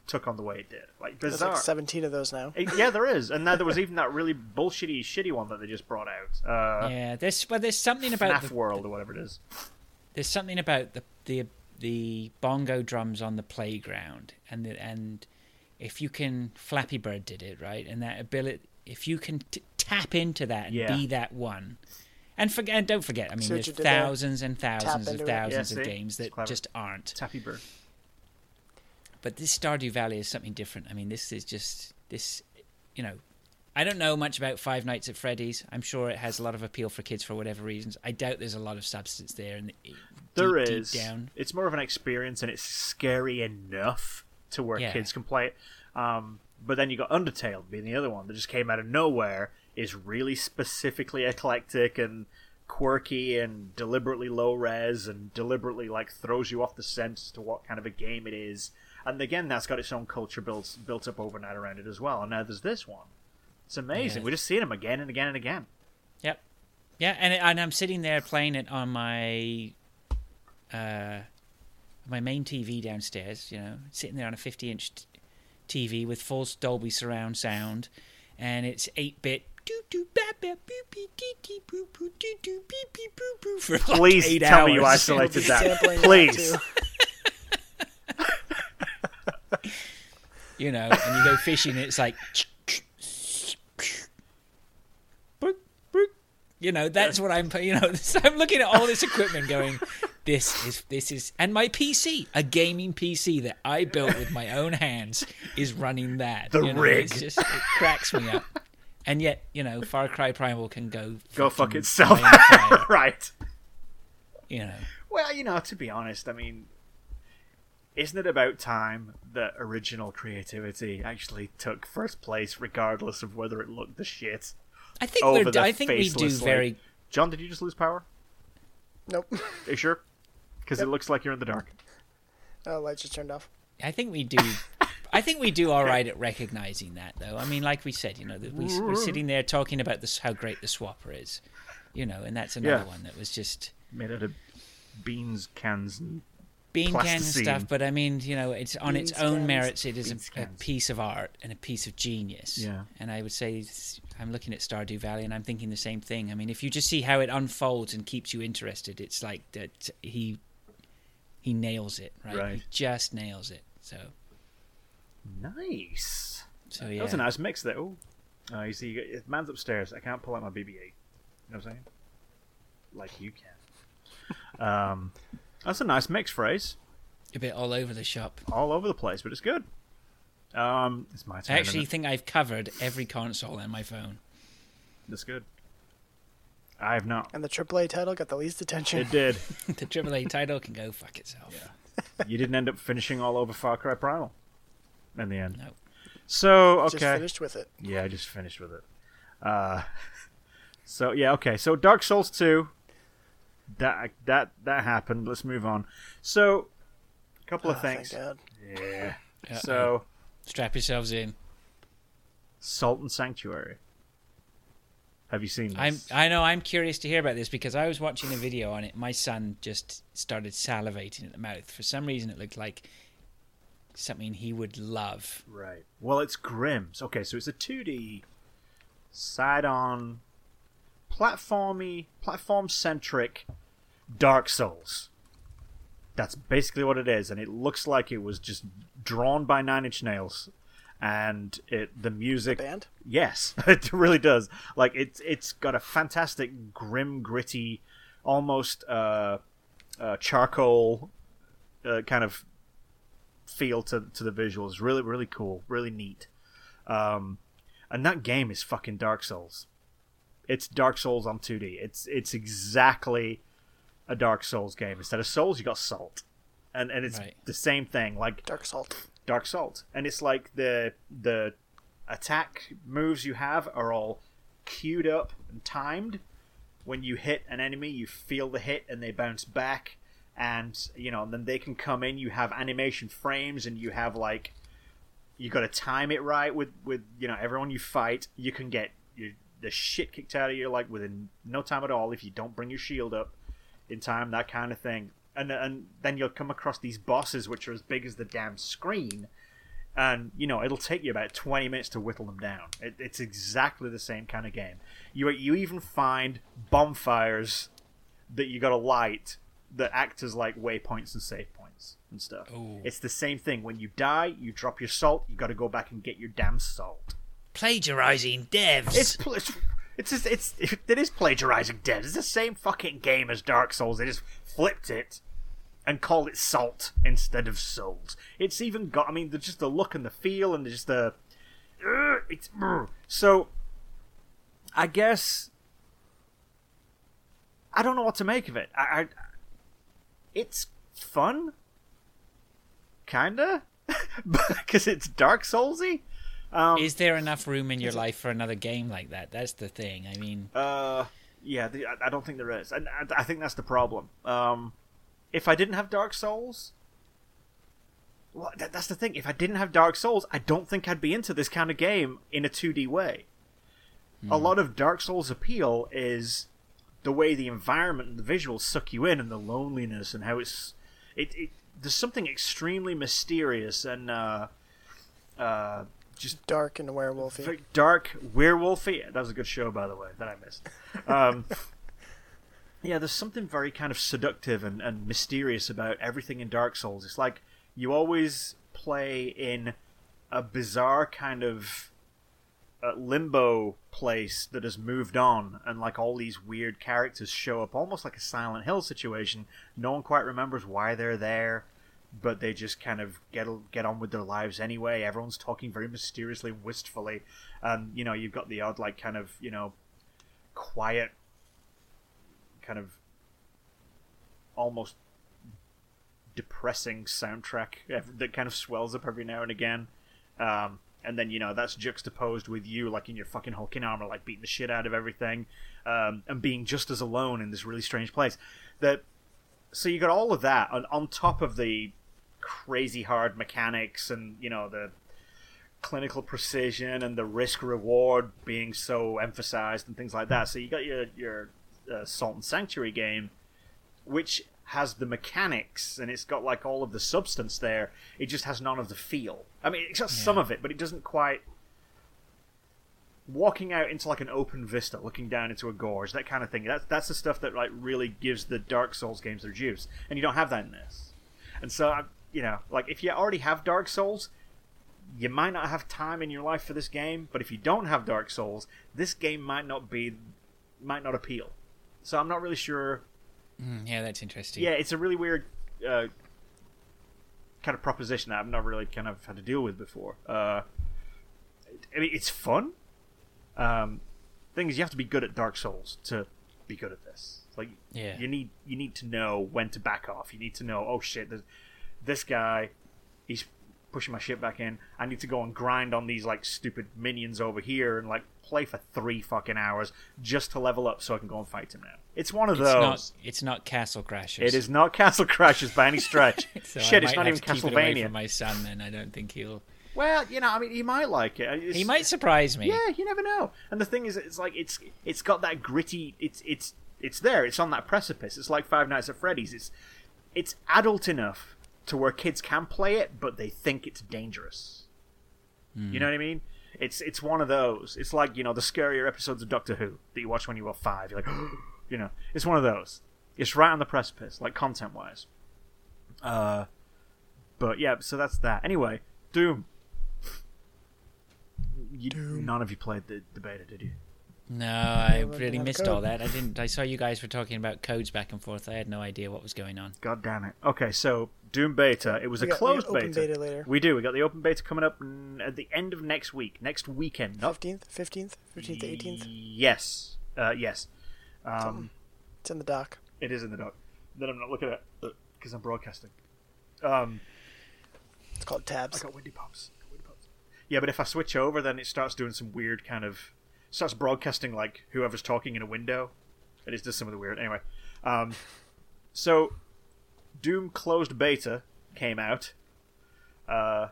took on the way it did? Like There's bizarre. like 17 of those now. Yeah, there is, and now there was even that really bullshitty, shitty one that they just brought out. Uh, Yeah. There's but there's something about FNAF the, World or whatever it is. there's something about the the the bongo drums on the playground and the, and if you can Flappy Bird did it right and that ability if you can t- tap into that and Yeah. be that one and forget and don't forget I mean what there's you did there? thousands and thousands and thousands Yeah, of games that just aren't Tappy Bird. but this Stardew Valley is something different. I mean, this is just this, you know, I don't know much about Five Nights at Freddy's. I'm sure it has a lot of appeal for kids for whatever reasons. I doubt there's a lot of substance there. And deep, There deep is. down, It's more of an experience, and it's scary enough to where Yeah. kids can play it. Um, but then you got Undertale being the other one that just came out of nowhere. Is really specifically eclectic and quirky and deliberately low res and deliberately like throws you off the scent as to what kind of a game it is. And again, that's got its own culture built built up overnight around it as well. And now there's this one. It's amazing. Yeah. We're just seeing them again and again and again. Yep. Yeah, and and I'm sitting there playing it on my uh my main TV downstairs, you know, sitting there on a 50-inch t- TV with full Dolby surround sound and it's 8-bit for like Please eight tell me you isolated [LAUGHS] that. Please. [LAUGHS] you know, and you go fishing, it's like, you know, that's what I'm, you know, so [LAUGHS] I'm looking at all this equipment, going, this is this is, and my PC, a gaming PC that I built with my own hands, is running that. The you know, rig. Just, it cracks me up. And yet, you know, Far Cry Primal can go Go fuck fucking itself. fly on fire, right. you know. Well, you know, to be honest, I mean, isn't it about time that original creativity actually took first place, regardless of whether it looked the shit? I think over we're, the I think we do like- very John, did you just lose power? Nope. Are you sure? Because it looks like you're in the dark. Oh, lights just turned off. I think we do. I think we do all right at recognizing that, though. I mean, like we said, you know, that we, we're sitting there talking about this, how great the swapper is, you know, and that's another Yeah. one that was just Made out of beans cans and bean cans and stuff. But I mean, you know, it's on its own cans. merits. It is Beans a, a piece of art and a piece of genius. Yeah. And I would say I'm looking at Stardew Valley and I'm thinking the same thing. I mean, if you just see how it unfolds and keeps you interested, it's like that he he nails it, right? He just nails it. So nice. so That was a nice mix there. Ooh. Uh, you see, you got- man's upstairs. I can't pull out my BB-8. You know what I'm saying? Like you can. [LAUGHS] um, that's a nice mix phrase. A bit all over the shop. All over the place, but it's good. Um, it's my turn. I actually think I've covered every console on my phone. That's good. I have not. And the AAA title got the least attention. It did. [LAUGHS] [LAUGHS] the AAA title can go fuck itself. you didn't end up finishing all over Far Cry Primal in the end. No. So Just okay, finished with it. yeah, I just finished with it. Uh, [LAUGHS] so yeah, okay. So Dark Souls two. That that that happened. Let's move on. So, a couple Oh, of thank things. God. Yeah. Uh-oh. So, Strap yourselves in. Salt and Sanctuary. Have you seen this? I'm I know I'm curious to hear about this because I was watching a video on it. My son just started salivating at the mouth. For some reason it looked like something he would love. Right. Well, it's Grimm's. Okay, so it's a 2D side-on platformy, platform-centric Dark Souls. That's basically what it is, and it looks like it was just drawn by Nine Inch Nails, and it the music. Band? Yes, [LAUGHS] it really does. Like it's it's got a fantastic grim, gritty, almost uh, uh, charcoal uh, kind of feel to to the visuals. Really, really cool. Really neat. Um, and that game is fucking Dark Souls. It's Dark Souls on 2D. It's it's exactly a Dark Souls game. Instead of Souls, you got Salt, and and it's Right. the same thing. Like Dark Salt. Dark Salt, and it's like the the attack moves you have are all queued up and timed. When you hit an enemy, you feel the hit and they bounce back, and you know, and then they can come in. You have animation frames, and you have like you got to time it right with with you know everyone you fight. You can get your, the shit kicked out of you like within no time at all if you don't bring your shield up in time, that kind of thing. And and then you'll come across these bosses which are as big as the damn screen, and you know it'll take you about twenty minutes to whittle them down. It, it's exactly the same kind of game. You you even find bonfires that you got to light that act as like waypoints and save points and stuff. Ooh. It's the same thing. When you die, you drop your salt. You got to go back and get your damn salt. Plagiarizing devs. It's pl- it's it's just, it's [LAUGHS] it is plagiarizing devs. It's the same fucking game as Dark Souls. They just flipped it and called it Salt instead of Souls. It's even got. I mean, the, just the look and the feel and just the. Uh, it's uh. so. I guess. I don't know what to make of it. I, I it's fun, kinda, [LAUGHS] because it's Dark Soulsy. Um, Is there enough room in your life for another game like that? That's the thing. I mean, Uh, yeah, the, I, I don't think there is, and I, I think that's the problem. Um, if I didn't have Dark Souls, well, that, that's the thing. If I didn't have Dark Souls, I don't think I'd be into this kind of game in a 2D way. A lot of Dark Souls' appeal is the way the environment and the visuals suck you in, and the loneliness, and how it's it. it there's something extremely mysterious and uh, uh, just Dark and werewolfy. dark, werewolfy. That was a good show, by the way, that I missed. Um, [LAUGHS] yeah, there's something very kind of seductive and, and mysterious about everything in Dark Souls. It's like you always play in a bizarre kind of limbo place that has moved on, and like all these weird characters show up, almost like a Silent Hill situation. No one quite remembers why they're there, but they just kind of get get on with their lives anyway. Everyone's talking very mysteriously, wistfully, and you know you've got the odd like kind of you know quiet, kind of almost depressing soundtrack that kind of swells up every now and again. Um, and then you know that's juxtaposed with you like in your fucking hulking armor, like beating the shit out of everything, um, and being just as alone in this really strange place. That so you got all of that on, on top of the crazy hard mechanics and you know the clinical precision and the risk reward being so emphasized and things like that. So you got your your uh, Salt and Sanctuary game, which has the mechanics and it's got like all of the substance there. It just has none of the feel. I mean, it's got some of it, but it doesn't quite. Walking out into like an open vista, looking down into a gorge, that kind of thing. That's that's the stuff that like really gives the Dark Souls games their juice, and you don't have that in this. And so, I- you know, like if you already have Dark Souls, you might not have time in your life for this game, but if you don't have Dark Souls, this game might not be might not appeal. So I'm not really sure. Mm, yeah, that's interesting. Yeah, it's a really weird uh, kind of proposition that I've not really kind of had to deal with before. Uh, I mean, it's fun. Um, thing is, you have to be good at Dark Souls to be good at this. Like, Yeah. you need you need to know when to back off. You need to know, oh shit, this, this guy, he's pushing my shit back in. I need to go and grind on these like stupid minions over here and like play for three fucking hours just to level up so I can go and fight him now. It's one of It's those. not. It's not Castle Crashers. It is not Castle Crashers by any stretch. [LAUGHS] So Shit, it's not even to keep it away Castlevania. from my son, then I don't think he'll. Well, you know, I mean, he might like it. It's- He might surprise me. Yeah, you never know. And the thing is, it's like it's it's got that gritty. It's it's it's there. It's on that precipice. It's like Five Nights at Freddy's. It's it's adult enough to where kids can play it, but they think it's dangerous. You hmm. know what I mean? It's it's one of those. It's like you know the scarier episodes of Doctor Who that you watch when you were five. You're like, [GASPS] you know, it's one of those. It's right on the precipice, like content wise. Uh, but yeah, so that's that. Anyway, Doom. You, None of you played the, the beta, did you? No, I really missed all that. I didn't. I saw you guys were talking about codes back and forth. I had no idea what was going on. God damn it. Okay, so Doom beta. It was We a closed beta. beta later. We do. We got the open beta coming up at the end of next week, next weekend. Fifteenth, fifteenth, fifteenth eighteenth. Yes. Uh, yes. Um, It's in the dock. it is in the doc. Then I'm not looking at it because I'm broadcasting. Um, It's called I tabs. got windy pops. I got windy pops. Yeah, but if I switch over, then it starts doing some weird kind of starts broadcasting like whoever's talking in a window. And It is just some of the weird. Anyway, um, so Doom closed beta came out, uh,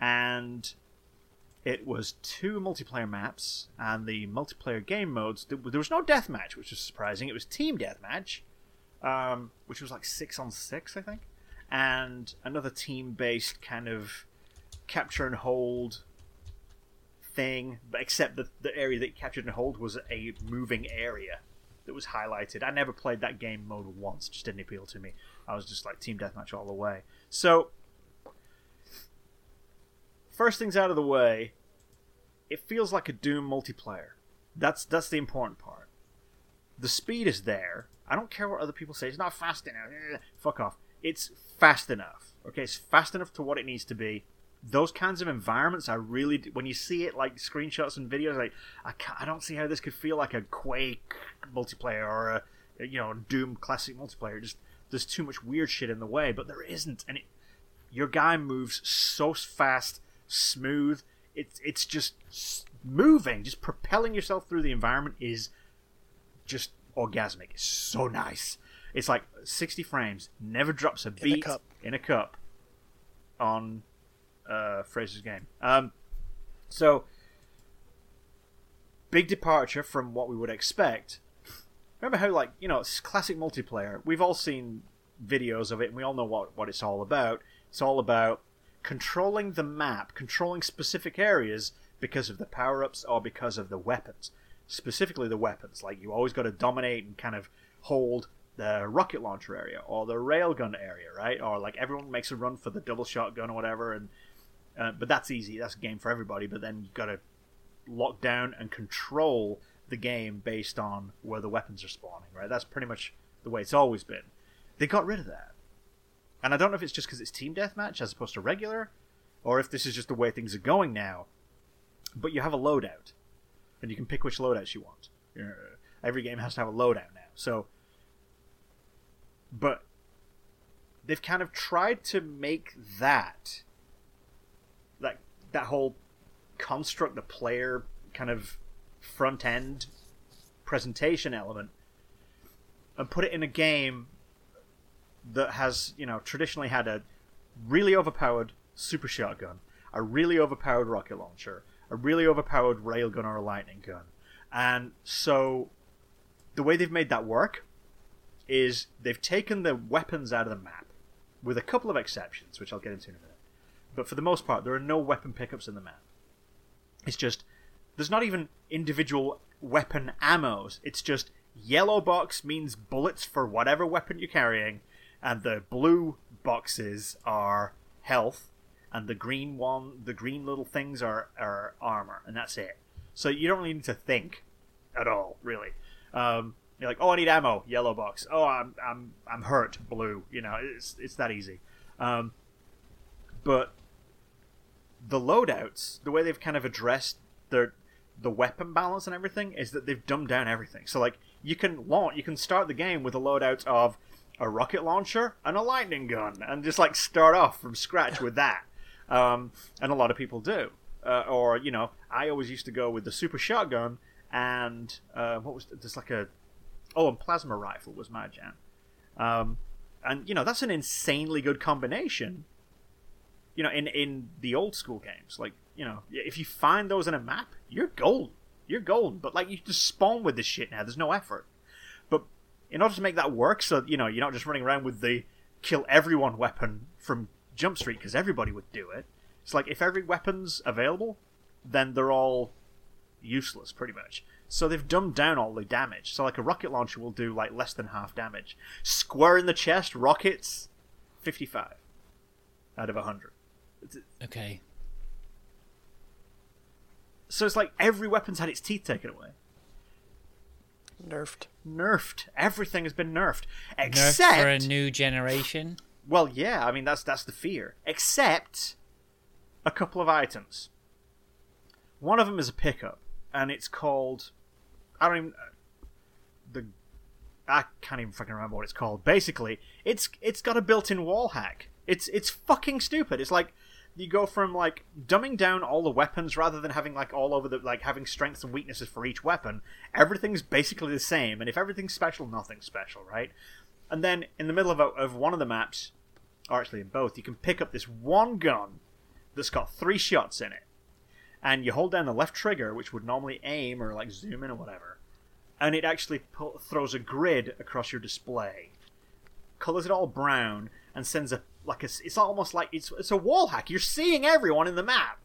and it was two multiplayer maps, and the multiplayer game modes. There was no deathmatch, which was surprising. It was team deathmatch, um, which was like six on six, I think, and another team-based kind of capture and hold thing, except that the area that you captured and hold was a moving area that was highlighted. I never played that game mode once; just didn't appeal to me. I was just like team deathmatch all the way. So, first things out of the way, it feels like a Doom multiplayer. That's that's the important part. The speed is there. I don't care what other people say. It's not fast enough. Fuck off. It's fast enough. Okay, it's fast enough to what it needs to be. Those kinds of environments, I really do, when you see it like screenshots and videos, like I can't, I don't see how this could feel like a Quake multiplayer or a you know Doom classic multiplayer. Just there's too much weird shit in the way, but there isn't, and it, your guy moves so fast, smooth. It's it's just moving, just propelling yourself through the environment is just orgasmic. It's so nice. It's like 60 frames, never drops a beat cup. in a cup on uh, Fraser's game. Um, so big departure from what we would expect. Remember how, like, you know, it's classic multiplayer. We've all seen videos of it, and we all know what, what it's all about. It's all about controlling the map, controlling specific areas because of the power ups or because of the weapons. Specifically, the weapons. Like, you always got to dominate and kind of hold the rocket launcher area or the railgun area, right? Or, like, everyone makes a run for the double shotgun or whatever, and uh, but that's easy. That's a game for everybody. But then you've got to lock down and control the game based on where the weapons are spawning, right? That's pretty much the way it's always been. They got rid of that. And I don't know if it's just because it's team deathmatch as opposed to regular, or if this is just the way things are going now. But you have a loadout, and you can pick which loadouts you want. Uh, Every game has to have a loadout now. So, but they've kind of tried to make that that whole construct, the player kind of front end presentation element, and put it in a game that has, you know, traditionally had a really overpowered super shotgun, a really overpowered rocket launcher, a really overpowered railgun or a lightning gun. And so the way they've made that work is they've taken the weapons out of the map, with a couple of exceptions, which I'll get into in a minute. But for the most part, there are no weapon pickups in the map. It's just there's not even individual weapon ammos. It's just yellow box means bullets for whatever weapon you're carrying, and the blue boxes are health, and the green one, the green little things are are armor, and that's it. So you don't really need to think at all, really. Um, you're like, oh, I need ammo, yellow box. Oh, I'm I'm I'm hurt, blue. You know, it's it's that easy. Um, but the loadouts, the way they've kind of addressed their the weapon balance and everything, is that they've dumbed down everything. So like, you can launch, you can start the game with a loadout of a rocket launcher and a lightning gun, and just like start off from scratch with that. Um, and a lot of people do. Uh, or you know, I always used to go with the super shotgun and uh, what was there's like a oh, and plasma rifle was my jam. Um, and you know that's an insanely good combination. You know, in in the old school games, like you know, if you find those in a map, you're gold. You're gold. But like you just spawn with this shit now. There's no effort. But in order to make that work, so you know you're not just running around with the kill everyone weapon from Jump Street because everybody would do it. It's like if every weapon's available, then they're all useless pretty much. So they've dumbed down all the damage. So like a rocket launcher will do like less than half damage. Square in the chest rockets, fifty five out of hundred. Okay. So it's like every weapon's had its teeth taken away. Nerfed. Nerfed. Everything has been nerfed. Nerfed Except for a new generation. Well, yeah, I mean that's that's the fear. Except a couple of items. One of them is a pickup, and it's called I don't even the I can't even fucking remember what it's called. Basically, it's it's got a built-in wall hack. It's it's fucking stupid. It's like you go from like dumbing down all the weapons rather than having like all over the like having strengths and weaknesses for each weapon. Everything's basically the same, and if everything's special, nothing's special, right? And then in the middle of, a, of one of the maps, or actually in both, you can pick up this one gun that's got three shots in it. And you hold down the left trigger, which would normally aim or like zoom in or whatever, and it actually pu- throws a grid across your display, colors it all brown, and sends a like a. It's almost like it's it's a wall hack. You're seeing everyone in the map,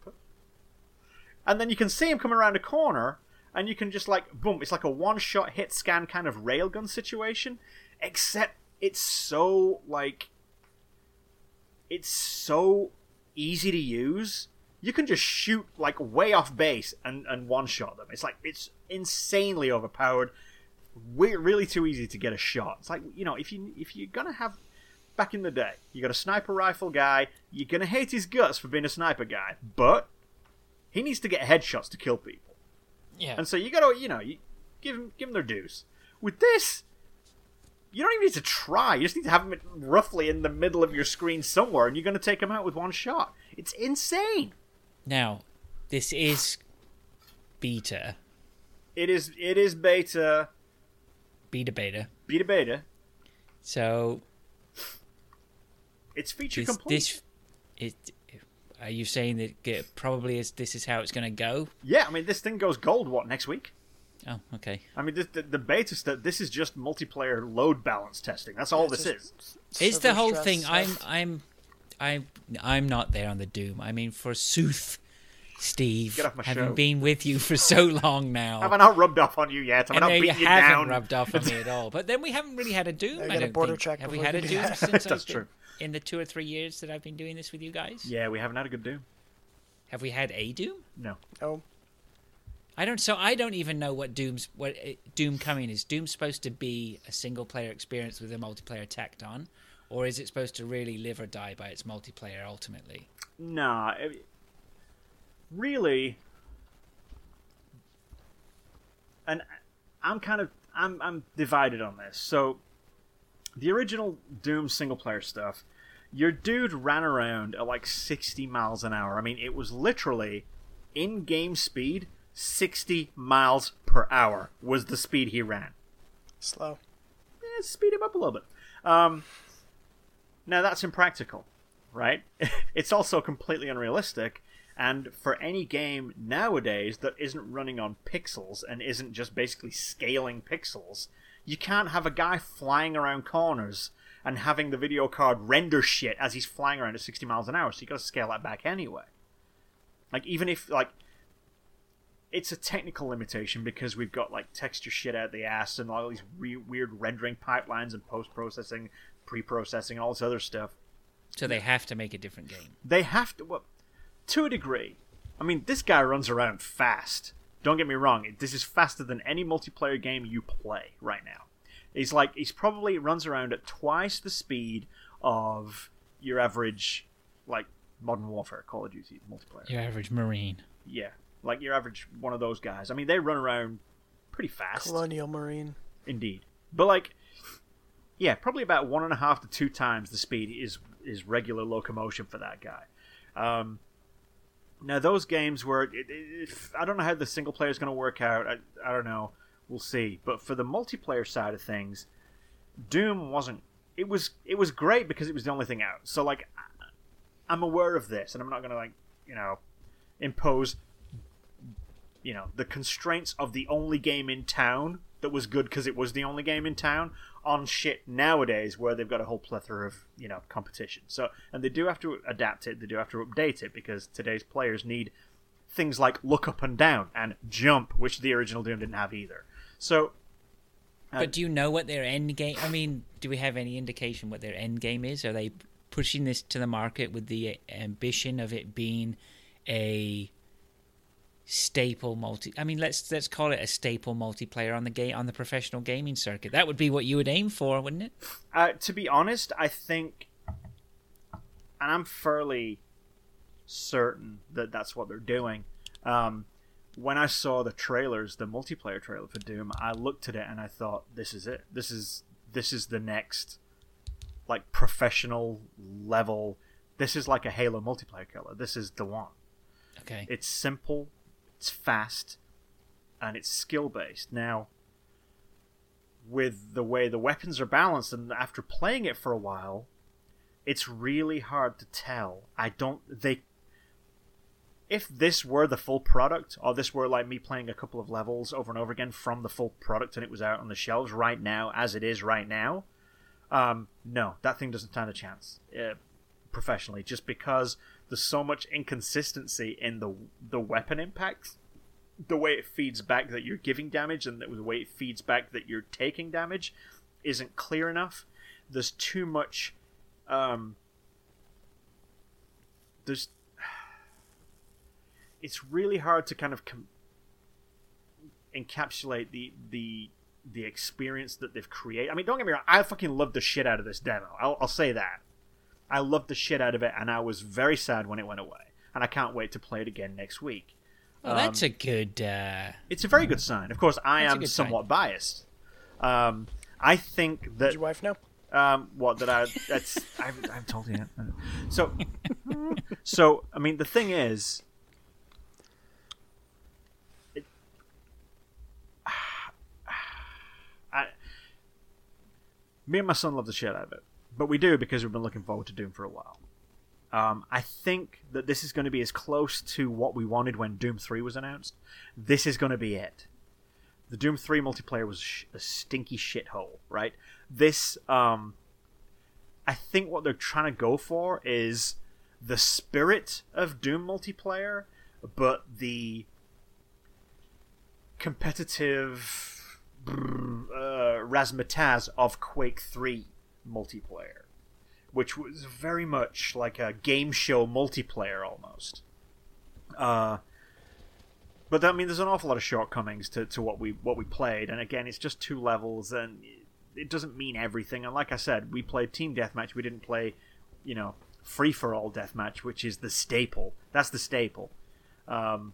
and then you can see him coming around a corner, and you can just like boom. It's like a one shot hit scan kind of railgun situation, except it's so like it's so easy to use. You can just shoot like way off base and, and one shot them. It's like it's insanely overpowered. We're really too easy to get a shot. It's like you know if you if you're gonna have back in the day, you got a sniper rifle guy. You're gonna hate his guts for being a sniper guy, but he needs to get headshots to kill people. Yeah. And so you gotta, you know, you give him give him their dues. With this, you don't even need to try. You just need to have them roughly in the middle of your screen somewhere, and you're gonna take him out with one shot. It's insane. Now, this is beta. It is. It is beta, Beta beta. beta, beta. So It's feature this, complete. this it are you saying that it probably is this is how it's going to go? Yeah, I mean, this thing goes gold. What next week? Oh, okay. I mean, this, the, the beta stuff. This is just multiplayer load balance testing. That's all this is. Is the whole stress thing I'm. I'm I'm I'm not there on the doom. I mean forsooth Steve, Get off my having show. been with you for so long now. Have I not rubbed off on you yet? Have I I not you beaten you haven't down? rubbed off on me at [LAUGHS] all. But then we haven't really had a Doom. I I don't border think. check Have we had a do Doom that. since [LAUGHS] That's true. In the two or three years that I've been doing this with you guys? Yeah, we haven't had a good Doom. Have we had a Doom? No. Oh, I don't. So I don't even know what Doom's what uh, Doom coming is. Doom's supposed to be a single player experience with a multiplayer tacked on, or is it supposed to really live or die by its multiplayer ultimately? Nah, it- really. And I'm kind of I'm I'm divided on this. So, the original Doom single player stuff, your dude ran around at like 60 miles an hour. I mean, it was literally in game speed 60 miles per hour was the speed he ran slow. Yeah, speed him up a little bit. Um, now that's impractical, right? [LAUGHS] it's also completely unrealistic. And for any game nowadays that isn't running on pixels and isn't just basically scaling pixels, you can't have a guy flying around corners and having the video card render shit as he's flying around at 60 miles an hour. So you got to scale that back anyway. Like even if like it's a technical limitation because we've got like texture shit out the ass and all these re- weird rendering pipelines and post processing, pre processing, all this other stuff. So they have to make a different game. They have to, well, to a degree. I mean, this guy runs around fast. Don't get me wrong. This is faster than any multiplayer game you play right now. He's like he's probably runs around at twice the speed of your average, like Modern Warfare, Call of Duty multiplayer. Your average Marine. Yeah, like your average one of those guys. I mean, they run around pretty fast, Colonial Marine. indeed. But like, yeah, probably about one and a half to two times the speed is is regular locomotion for that guy. Um, now those games it, if, I don't know how the single player is going to work out. I, I don't know. We'll see. But for the multiplayer side of things, Doom wasn't. It was it was great because it was the only thing out. So like, I'm aware of this, and I'm not going to like you know impose you know the constraints of the only game in town that was good because it was the only game in town on shit nowadays where they've got a whole plethora of you know competition so and they do have to adapt it they do have to update it because today's players need things like look up and down and jump which the original doom didn't have either so Uh, But do you know what their end game? I mean, do we have any indication what their end game is? Are they pushing this to the market with the ambition of it being a staple multi? I mean, let's let's call it a staple multiplayer on the game on the professional gaming circuit. That would be what you would aim for, wouldn't it? Uh, to be honest, I think, and I'm fairly certain that that's what they're doing. Um, when I saw the trailers, the multiplayer trailer for Doom, I looked at it and I thought, "This is it. This is this is the next, like professional level. This is like a Halo multiplayer killer. This is the one. Okay. It's simple, it's fast, and it's skill based. Now, with the way the weapons are balanced, and after playing it for a while, it's really hard to tell. I don't. They. If this were the full product, or this were like me playing a couple of levels over and over again from the full product and it was out on the shelves right now, as it is right now, um, no, that thing doesn't stand a chance uh, professionally, just because there's so much inconsistency in the the weapon impacts, the way it feeds back that you're giving damage, and the way it feeds back that you're taking damage, isn't clear enough. There's too much. Um, there's. It's really hard to kind of com- encapsulate the the the experience that they've created. I mean, don't get me wrong. I fucking love the shit out of this demo. I'll, I'll say that. I loved the shit out of it, and I was very sad when it went away. And I can't wait to play it again next week. well, that's a good. Uh, It's a very good sign. Of course, I That's am good sign. somewhat biased. Um, I think that Did your wife know? um, what that I that's I haven't, I haven't told you yet. So, [LAUGHS] so I mean, the thing is, it, [SIGHS] I, me and my son love the shit out of it, but we do because we've been looking forward to Doom for a while. Um, I think that this is going to be as close to what we wanted when Doom Three was announced. This is going to be it the Doom 3 multiplayer was sh- a stinky shithole, right? This, um, I think what they're trying to go for is the spirit of Doom multiplayer, but the competitive uh, razzmatazz of Quake 3 multiplayer, which was very much like a game show multiplayer almost. Uh, but I mean, there's an awful lot of shortcomings to, to what we what we played, and again, it's just two levels, and it doesn't mean everything. And like I said, we played team deathmatch. We didn't play, you know, free for all deathmatch, which is the staple. That's the staple. Um,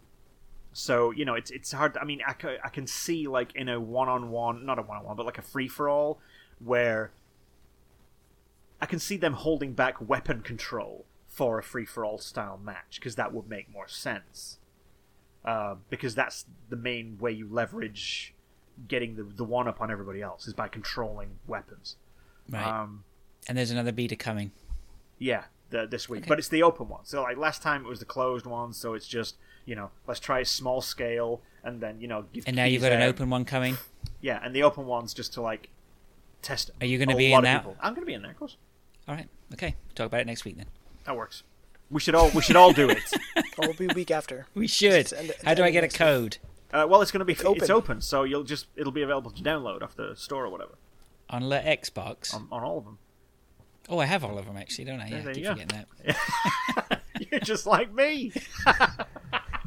so you know, it's it's hard. I mean, I, I can see like in a one on one, not a one on one, but like a free for all, where I can see them holding back weapon control for a free for all style match because that would make more sense uh, because that's the main way you leverage getting the, the one up on everybody else is by controlling weapons. right. Um, and there's another beta coming. yeah, the, this week, Okay. but it's the open one. So like last time it was the closed one, so it's just you know let's try a small scale and then you know give And now you've got an open one coming. Yeah, and the open one's just to like test. Are you gonna be in that? people. I'm going to be in there, of course. All right. Okay. Talk about it next week then. That works. We should all we should all do it. [LAUGHS] Or will be week after. We should. Just end How do I get a code? Uh, well, it's going to be it's open. open. so you'll just it'll be available to download off the store or whatever On the Xbox. on, on all of them. Oh, I have all of them actually, don't I? Yeah, there keep you go. forgetting that. [LAUGHS] You're just like me. [LAUGHS]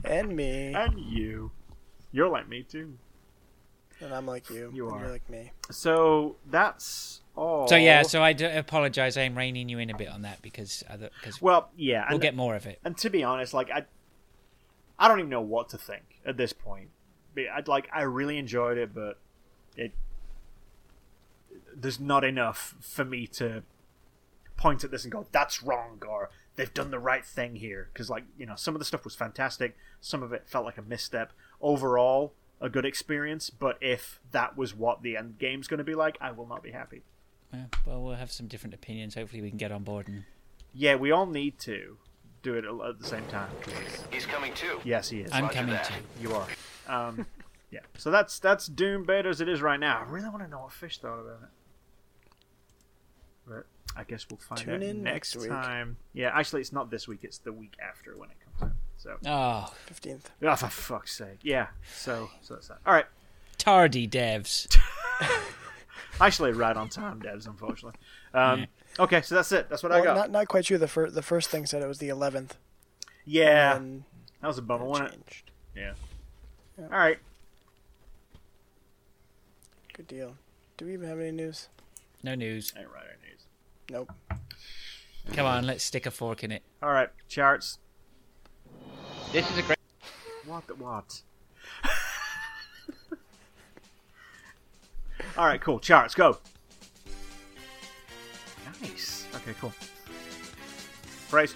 And me. and you. You're like me too. And I'm like you. You and are. You're like me. So that's all. So yeah, so I do apologize. I'm reining you in a bit on that because uh, because well, yeah, we'll and, get more of it. and to be honest, like I, I don't even know what to think at this point. I'd like I really enjoyed it, but it there's not enough for me to point at this and go that's wrong or they've done the right thing here because like you know some of the stuff was fantastic some of it felt like a misstep overall a good experience but if that was what the end game's going to be like i will not be happy Yeah, well, we'll have some different opinions. Hopefully, we can get on board and yeah we all need to do it at at the same time 'cause- He's coming too. yes he is I'm Roger coming that. too. You are. Um, [LAUGHS] yeah. So that's that's Doom beta as it is right now. I really want to know what Fish thought about it. But I guess we'll find Tune out in next next week. time. Yeah, actually, it's not this week. It's the week after when it comes out. So, oh, 15th. oh, for fuck's sake. Yeah. So, so that's that. All right. tardy devs. [LAUGHS] Actually, right on time, devs. Unfortunately. Um, Okay, so that's it. That's what I got. not not quite sure. The first the first thing said it was the 11th. yeah, that was a bummer, it wasn't changed. Yeah. All right. Good deal. Do we even have any news? No news. Ain't right, ain't news. Nope. Come on, let's stick a fork in it. All right, charts. This is a great. What the what? All right, cool. Charts, go. Nice. Okay, cool. Phrase.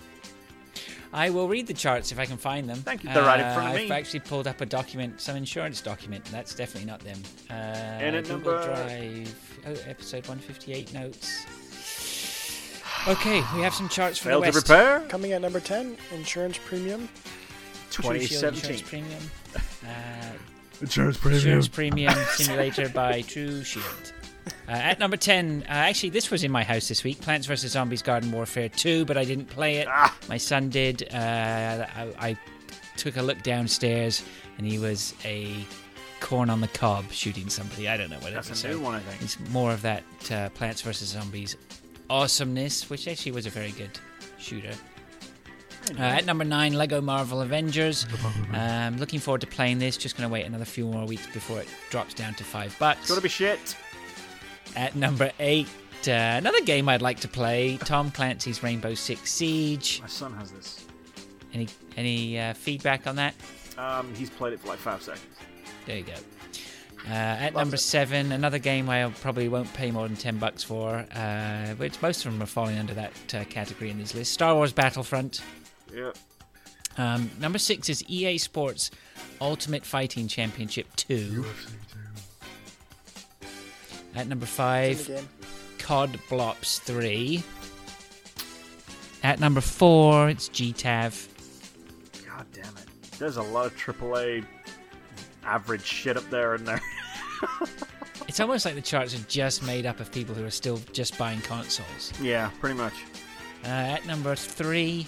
I will read the charts if I can find them. Thank you. They're right in Uh, front of I've me. actually pulled up a document, some insurance document. That's definitely not them. Uh, and at Google number- Drive, oh, episode 158 notes. Okay, we have some charts for Failed the to West. prepare. Coming at number 10, insurance premium. True Shield 2017. Insurance Premium. [LAUGHS] Uh, Insurance Insurance Premium Simulator by True Shield. Uh, at number 10, uh, actually, this was in my house this week Plants vs. Zombies Garden Warfare 2, but I didn't play it. Ah. My son did. Uh, I, I took a look downstairs, and he was a corn on the cob shooting somebody. I don't know what it That's was. a new one, I think. It's more of that uh, Plants vs. Zombies awesomeness, which actually was a very good shooter. Uh, at number nine, Lego Marvel Avengers. Um, looking forward to playing this. Just going to wait another few more weeks before it drops down to five bucks. Gotta be shit. At number eight, uh, another game I'd like to play: Tom Clancy's Rainbow Six Siege. My son has this. Any any uh, feedback on that? Um, he's played it for like five seconds. There you go. Uh, at number seven, another game I probably won't pay more than ten bucks for, uh, which most of them are falling under that uh, category in this list. Star Wars Battlefront. Yep. Um, number six is EA Sports Ultimate Fighting Championship 2. At number five. COD Blops 3. At number four, it's GTAV. God damn it. There's a lot of AAA average shit up there in there. [LAUGHS] It's almost like the charts are just made up of people who are still just buying consoles. yeah, pretty much. Uh, at number three,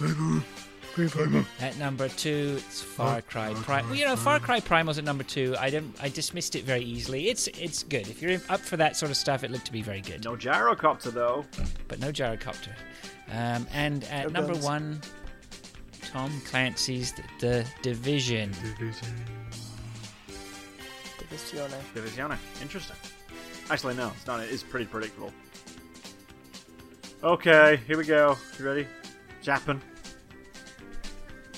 at number two, it's Far Cry Prime. Well, you know, Far Cry Primal's at number two. I don't, I dismissed it very easily. It's, it's good. If you're up for that sort of stuff, it looked to be very good. No gyrocopter though. but no gyrocopter. Um, and at No number guns. one, Tom Clancy's The, the Division. Divisione. Divisione. Interesting. Actually, no, it's not. It is pretty predictable. Okay, here we go. You ready? Japan.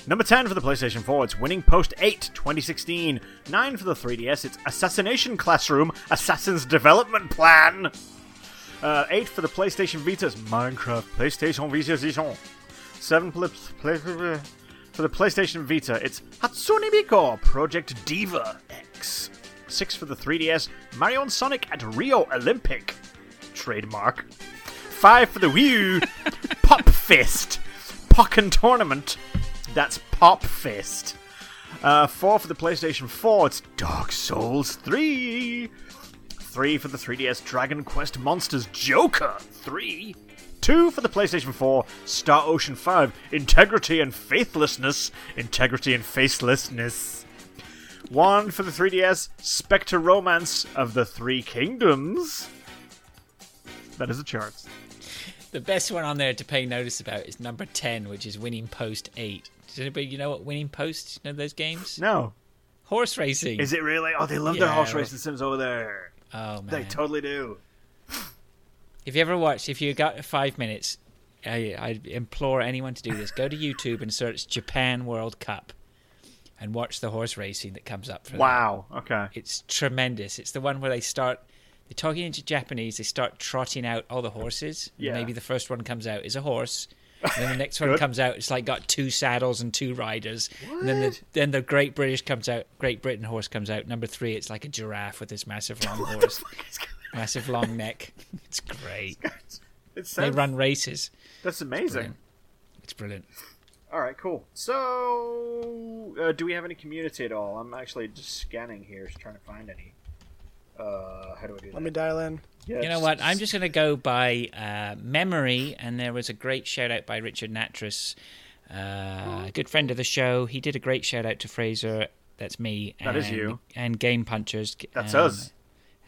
Number 10 for the PlayStation 4, it's Winning Post 8 2016. 9 for the 3DS, it's Assassination Classroom Assassin's Development Plan. Uh, 8 for the PlayStation Vita, it's Minecraft PlayStation Vita Edition. 7 for the, play, for the PlayStation Vita, it's Hatsune Miku Project Diva X. 6 for the 3DS, Mario and Sonic at Rio Olympic. Trademark. 5 for the Wii U, [LAUGHS] Pop Fist. Pokken Tournament. That's Pop Fist. Uh, 4 for the PlayStation 4, it's Dark Souls 3. 3 for the 3DS, Dragon Quest Monsters Joker 3. 2 for the PlayStation 4, Star Ocean 5, Integrity and Faithlessness. Integrity and Facelessness. 1 for the 3DS, Spectre Romance of the Three Kingdoms. That is the charts. The best one on there to pay notice about is number 10, which is Winning Post 8. Does anybody you know what Winning Post? You know those games? No. Horse racing. Is it really? Oh, they love their horse racing sims over there. Oh man. They totally do. If you ever watch, if you got five minutes, I, I implore anyone to do this. Go to YouTube and search Japan World Cup, and watch the horse racing that comes up. For. Wow. Okay. It's tremendous. It's the one where they start. They're talking into Japanese. They start trotting out all the horses. Yeah. Maybe the first one comes out is a horse. And then the next one comes out. It's like got two saddles and two riders. And then the then the Great British comes out. Great Britain horse comes out. Number three, it's like a giraffe with this massive long horse, massive long neck. It's great. It They run races. That's amazing. brilliant. It's brilliant. All right, cool. So, uh, do we have any community at all? I'm actually just scanning here, just trying to find any. Uh, how do I do that? Let me dial in. Yeah, You know what? I'm just going to go by uh, memory, and there was a great shout out by Richard Natras, uh, a good friend of the show. He did a great shout out to Fraser. That's me. That and, is you. And Game Punchers. That's um, us.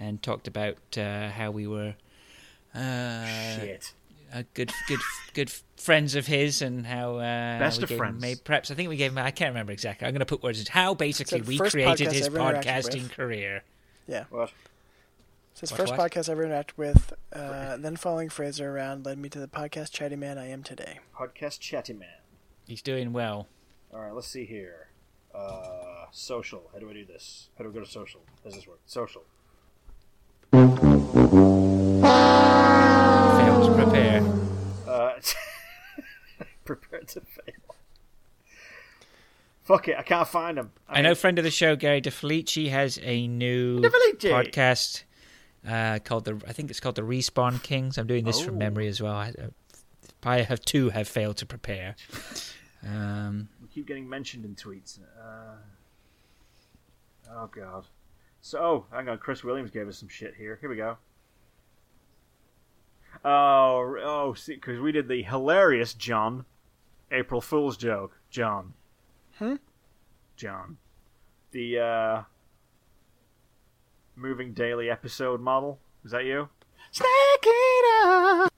And talked about uh, how we were uh, Shit. a good, good, good friends of his, and how uh, Best we of gave him- friends. Made, perhaps I think we gave him. I can't remember exactly. I'm going to put words. in How basically we created podcast his ever interacted podcasting with. career. Yeah. What? It's his What, first what? podcast I ever interacted with. Uh, then following Fraser around led me to the podcast chatty man I am today. Podcast chatty man. He's doing well. All right, let's see here. Uh, social. How do I do this? How do we go to social? How does this work? Social. Failed to prepare. Uh, [LAUGHS] prepare to fail. Fuck it, I can't find them. I know friend of the show Gary DeFelici has a new DeFelici. podcast uh, called the I think it's called the Respawn Kings. I'm doing this Oh. from memory as well. I, I have two have failed to prepare. Um, We keep getting mentioned in tweets. Uh, oh god. So, oh, hang on. Chris Williams gave us some shit here. Here we go. Oh, oh, because we did the hilarious John April Fool's joke. John. Hmm? John. The uh, moving daily episode model. Is that you? Snake Eater.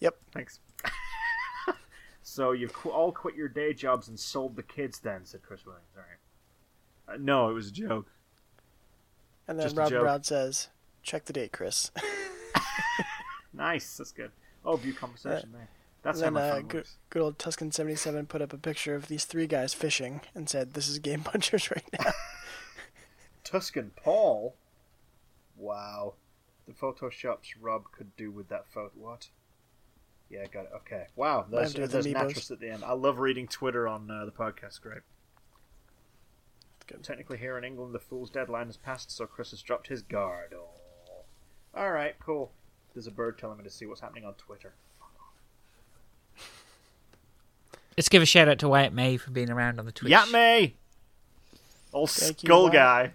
Yep. Thanks. [LAUGHS] so you've qu- all quit your day jobs and sold the kids, then," said Chris Williams. All right. Uh, no, it was a joke. And then Just a Rob. Brown says, "Check the date, Chris." [LAUGHS] [LAUGHS] Nice. That's good. Oh, view conversation there. That's and how then uh, good, good old Tuscan seventy seven put up a picture of these three guys fishing and said, "This is Game [LAUGHS] Punchers right now." [LAUGHS] Tuscan Paul. Wow. The photoshops Rob could do with that photo. What? Yeah, got it. Okay. Wow. There's, there's amiibos. Natras at the end. I love reading Twitter on uh, the podcast. Great. Good. Technically, here in England, the fool's deadline has passed, so Chris has dropped his guard. Oh. All right, cool. There's a bird telling me to see what's happening on Twitter. Let's give a shout out to Wyatt May for being around on the Twitch. Yeah, me. Old Thank skull Wyatt.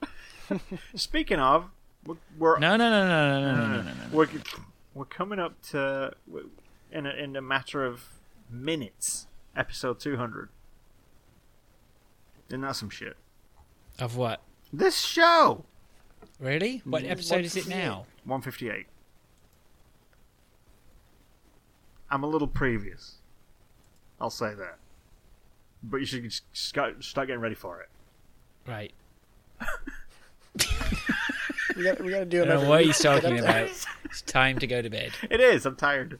guy. [LAUGHS] Speaking of, we're, we're No, no, no, no, no, no, no, no, no, no. we're we're coming up to in a, in a matter of minutes, episode two hundred. Isn't that some shit? Of what? This show Really? What Mm, episode is it now? one fifty eight. I'm a little previous. I'll say that. But you should just start start getting ready for it. Right. [LAUGHS] we got we got to do I it. don't know what week. he's talking about. [LAUGHS] It's time to go to bed. It is. I'm tired.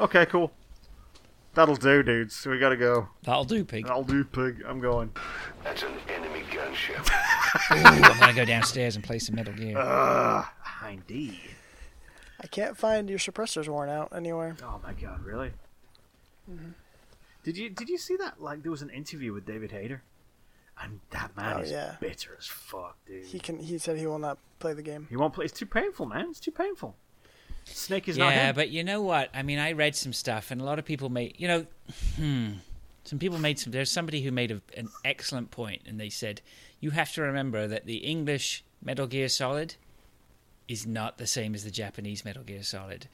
Okay, cool. That'll do, dudes. We gotta go. That'll do, pig. Ooh, I'll do, pig. I'm going. That's an enemy gunship. [LAUGHS] I'm gonna go downstairs and play some Metal Gear. Ugh, indeed. I can't find your suppressors worn out anywhere. Oh my god, really? Mm-hmm. Did you did you see that? Like there was an interview with David Hayter, and that man Oh, is yeah. bitter as fuck, dude. He can. He said he will not play the game. He won't play. It's too painful, man. It's too painful. Snake is not yeah, but you know what? I mean, I read some stuff, and a lot of people made, you know, hmm, some people made some. There's somebody who made a, an excellent point, and they said you have to remember that the English Metal Gear Solid is not the same as the Japanese Metal Gear Solid,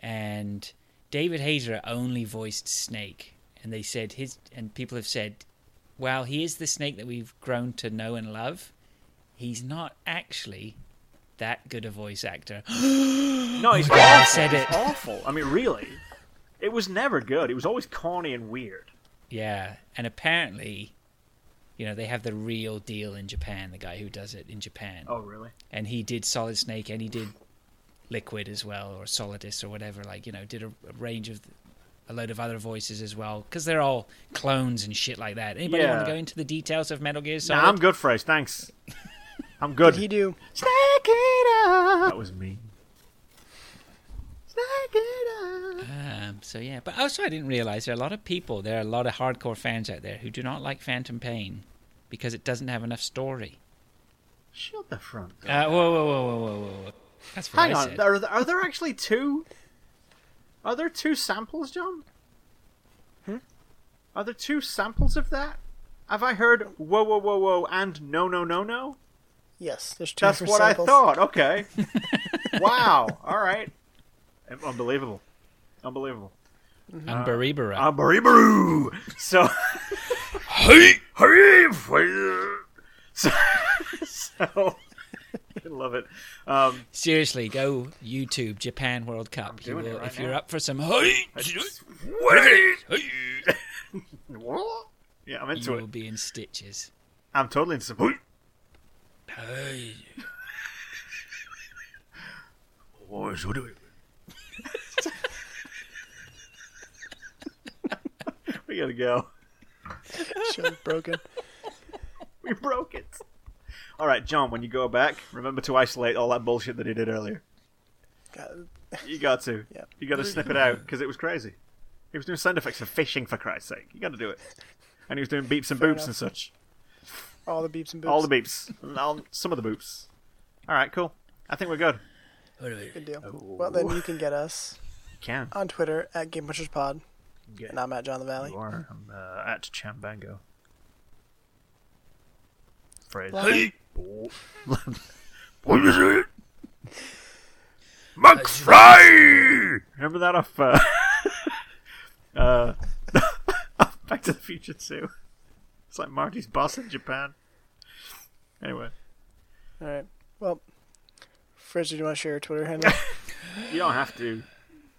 and David Hayter only voiced Snake, and they said his, and people have said, while he is the Snake that we've grown to know and love, he's not actually that good a voice actor. [GASPS] No, he's God, I said He's it. awful. I mean, really, it was never good. It was always corny and weird. yeah, and apparently, you know, they have the real deal in Japan. The guy who does it in Japan, Oh, really? and he did Solid Snake, and he did Liquid as well, or Solidus, or whatever. Like, you know, did a, a range of a load of other voices as well, because they're all clones and shit like that. Anybody want to go into the details of Metal Gear Solid? Nah, I'm good, Phrase. Thanks. I'm good. Did he do? Snake it up. That was me. Snake it up. Um, so yeah, but also I didn't realize there are a lot of people, there are a lot of hardcore fans out there who do not like Phantom Pain because it doesn't have enough story. Shut the front. Uh, whoa, whoa, whoa, whoa, whoa, whoa, whoa! That's what Hang I on. said. Are there, are there actually two? Are there two samples, John? Hmm? Are there two samples of that? Have I heard whoa, whoa, whoa, whoa, and no, no, no, no? Yes, there's two That's what samples. I thought. Okay. [LAUGHS] wow. All right. Unbelievable. Unbelievable. Unbelievable. Unbelievable. So. [LAUGHS] hey, [LAUGHS] hey, so, so I [LAUGHS] love it. Um, Seriously, go YouTube Japan World Cup. You will, right if you're up for some, hey, Wait. [LAUGHS] What? Yeah, I'm into you into will be in stitches. I'm totally into some. Hey. [LAUGHS] So do it. we gotta go. Show's broken. We broke it. All right, John. When you go back, remember to isolate all that bullshit that he did earlier. You got to. Yeah. You got to snip it out because it was crazy. He was doing sound effects for fishing, for Christ's sake. You got to do it. And he was doing beeps and Fair boops enough. and such. all the beeps and boops. All the beeps. All, some of the boops. All right, cool. I think we're good. Good deal. Well, then you can get us You Can. on Twitter at Game Punchers Pod, Get and I'm at John the Valley. You are um, uh, at Chambango. Phrase. Hey. what is it? McFly! Remember that off uh, [LAUGHS] uh, [LAUGHS] Back to the Future 2? It's like Marty's boss in Japan. Anyway, All right. Well, Frizz, do you want to share your Twitter handle? [LAUGHS] you don't have to,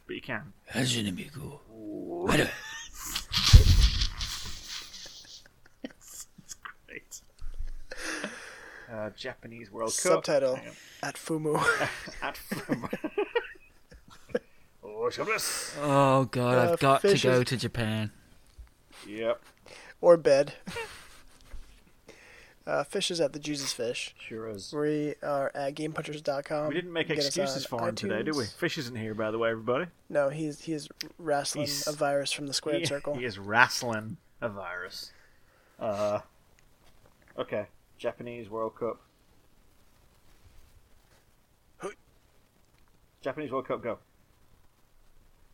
but you can. That's gonna be cool. It's great. Uh, Japanese World Cup. Subtitle Hang on. at Fumu. [LAUGHS] At [LAUGHS] oh, shabbos. Oh god, Uh, I've got to fishes- go to Japan. Yep, or bed. [LAUGHS] Uh, fish is at the Jesus Fish. sure is. We are at GamePunchers.com. We didn't make Get us excuses for him today, did we? Fish isn't here, by the way, everybody. No, he's he's wrestling He's- a virus from the squared he, circle. He is wrestling a virus. Uh, okay. Japanese World Cup. Japanese World Cup, go.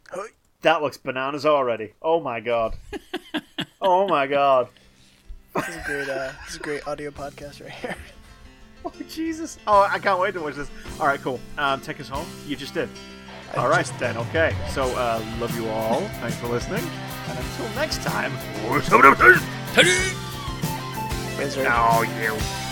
Hoi. That looks bananas already. Oh my god. [LAUGHS] oh my god. This is a great, uh, this is a great audio podcast right here. [LAUGHS] Oh Jesus! Oh, I can't wait to watch this. All right, cool. Um, take us home. You just did. All right, [LAUGHS] then. Okay. So, uh, love you all. Thanks for listening. And until next time. Razor. Now you.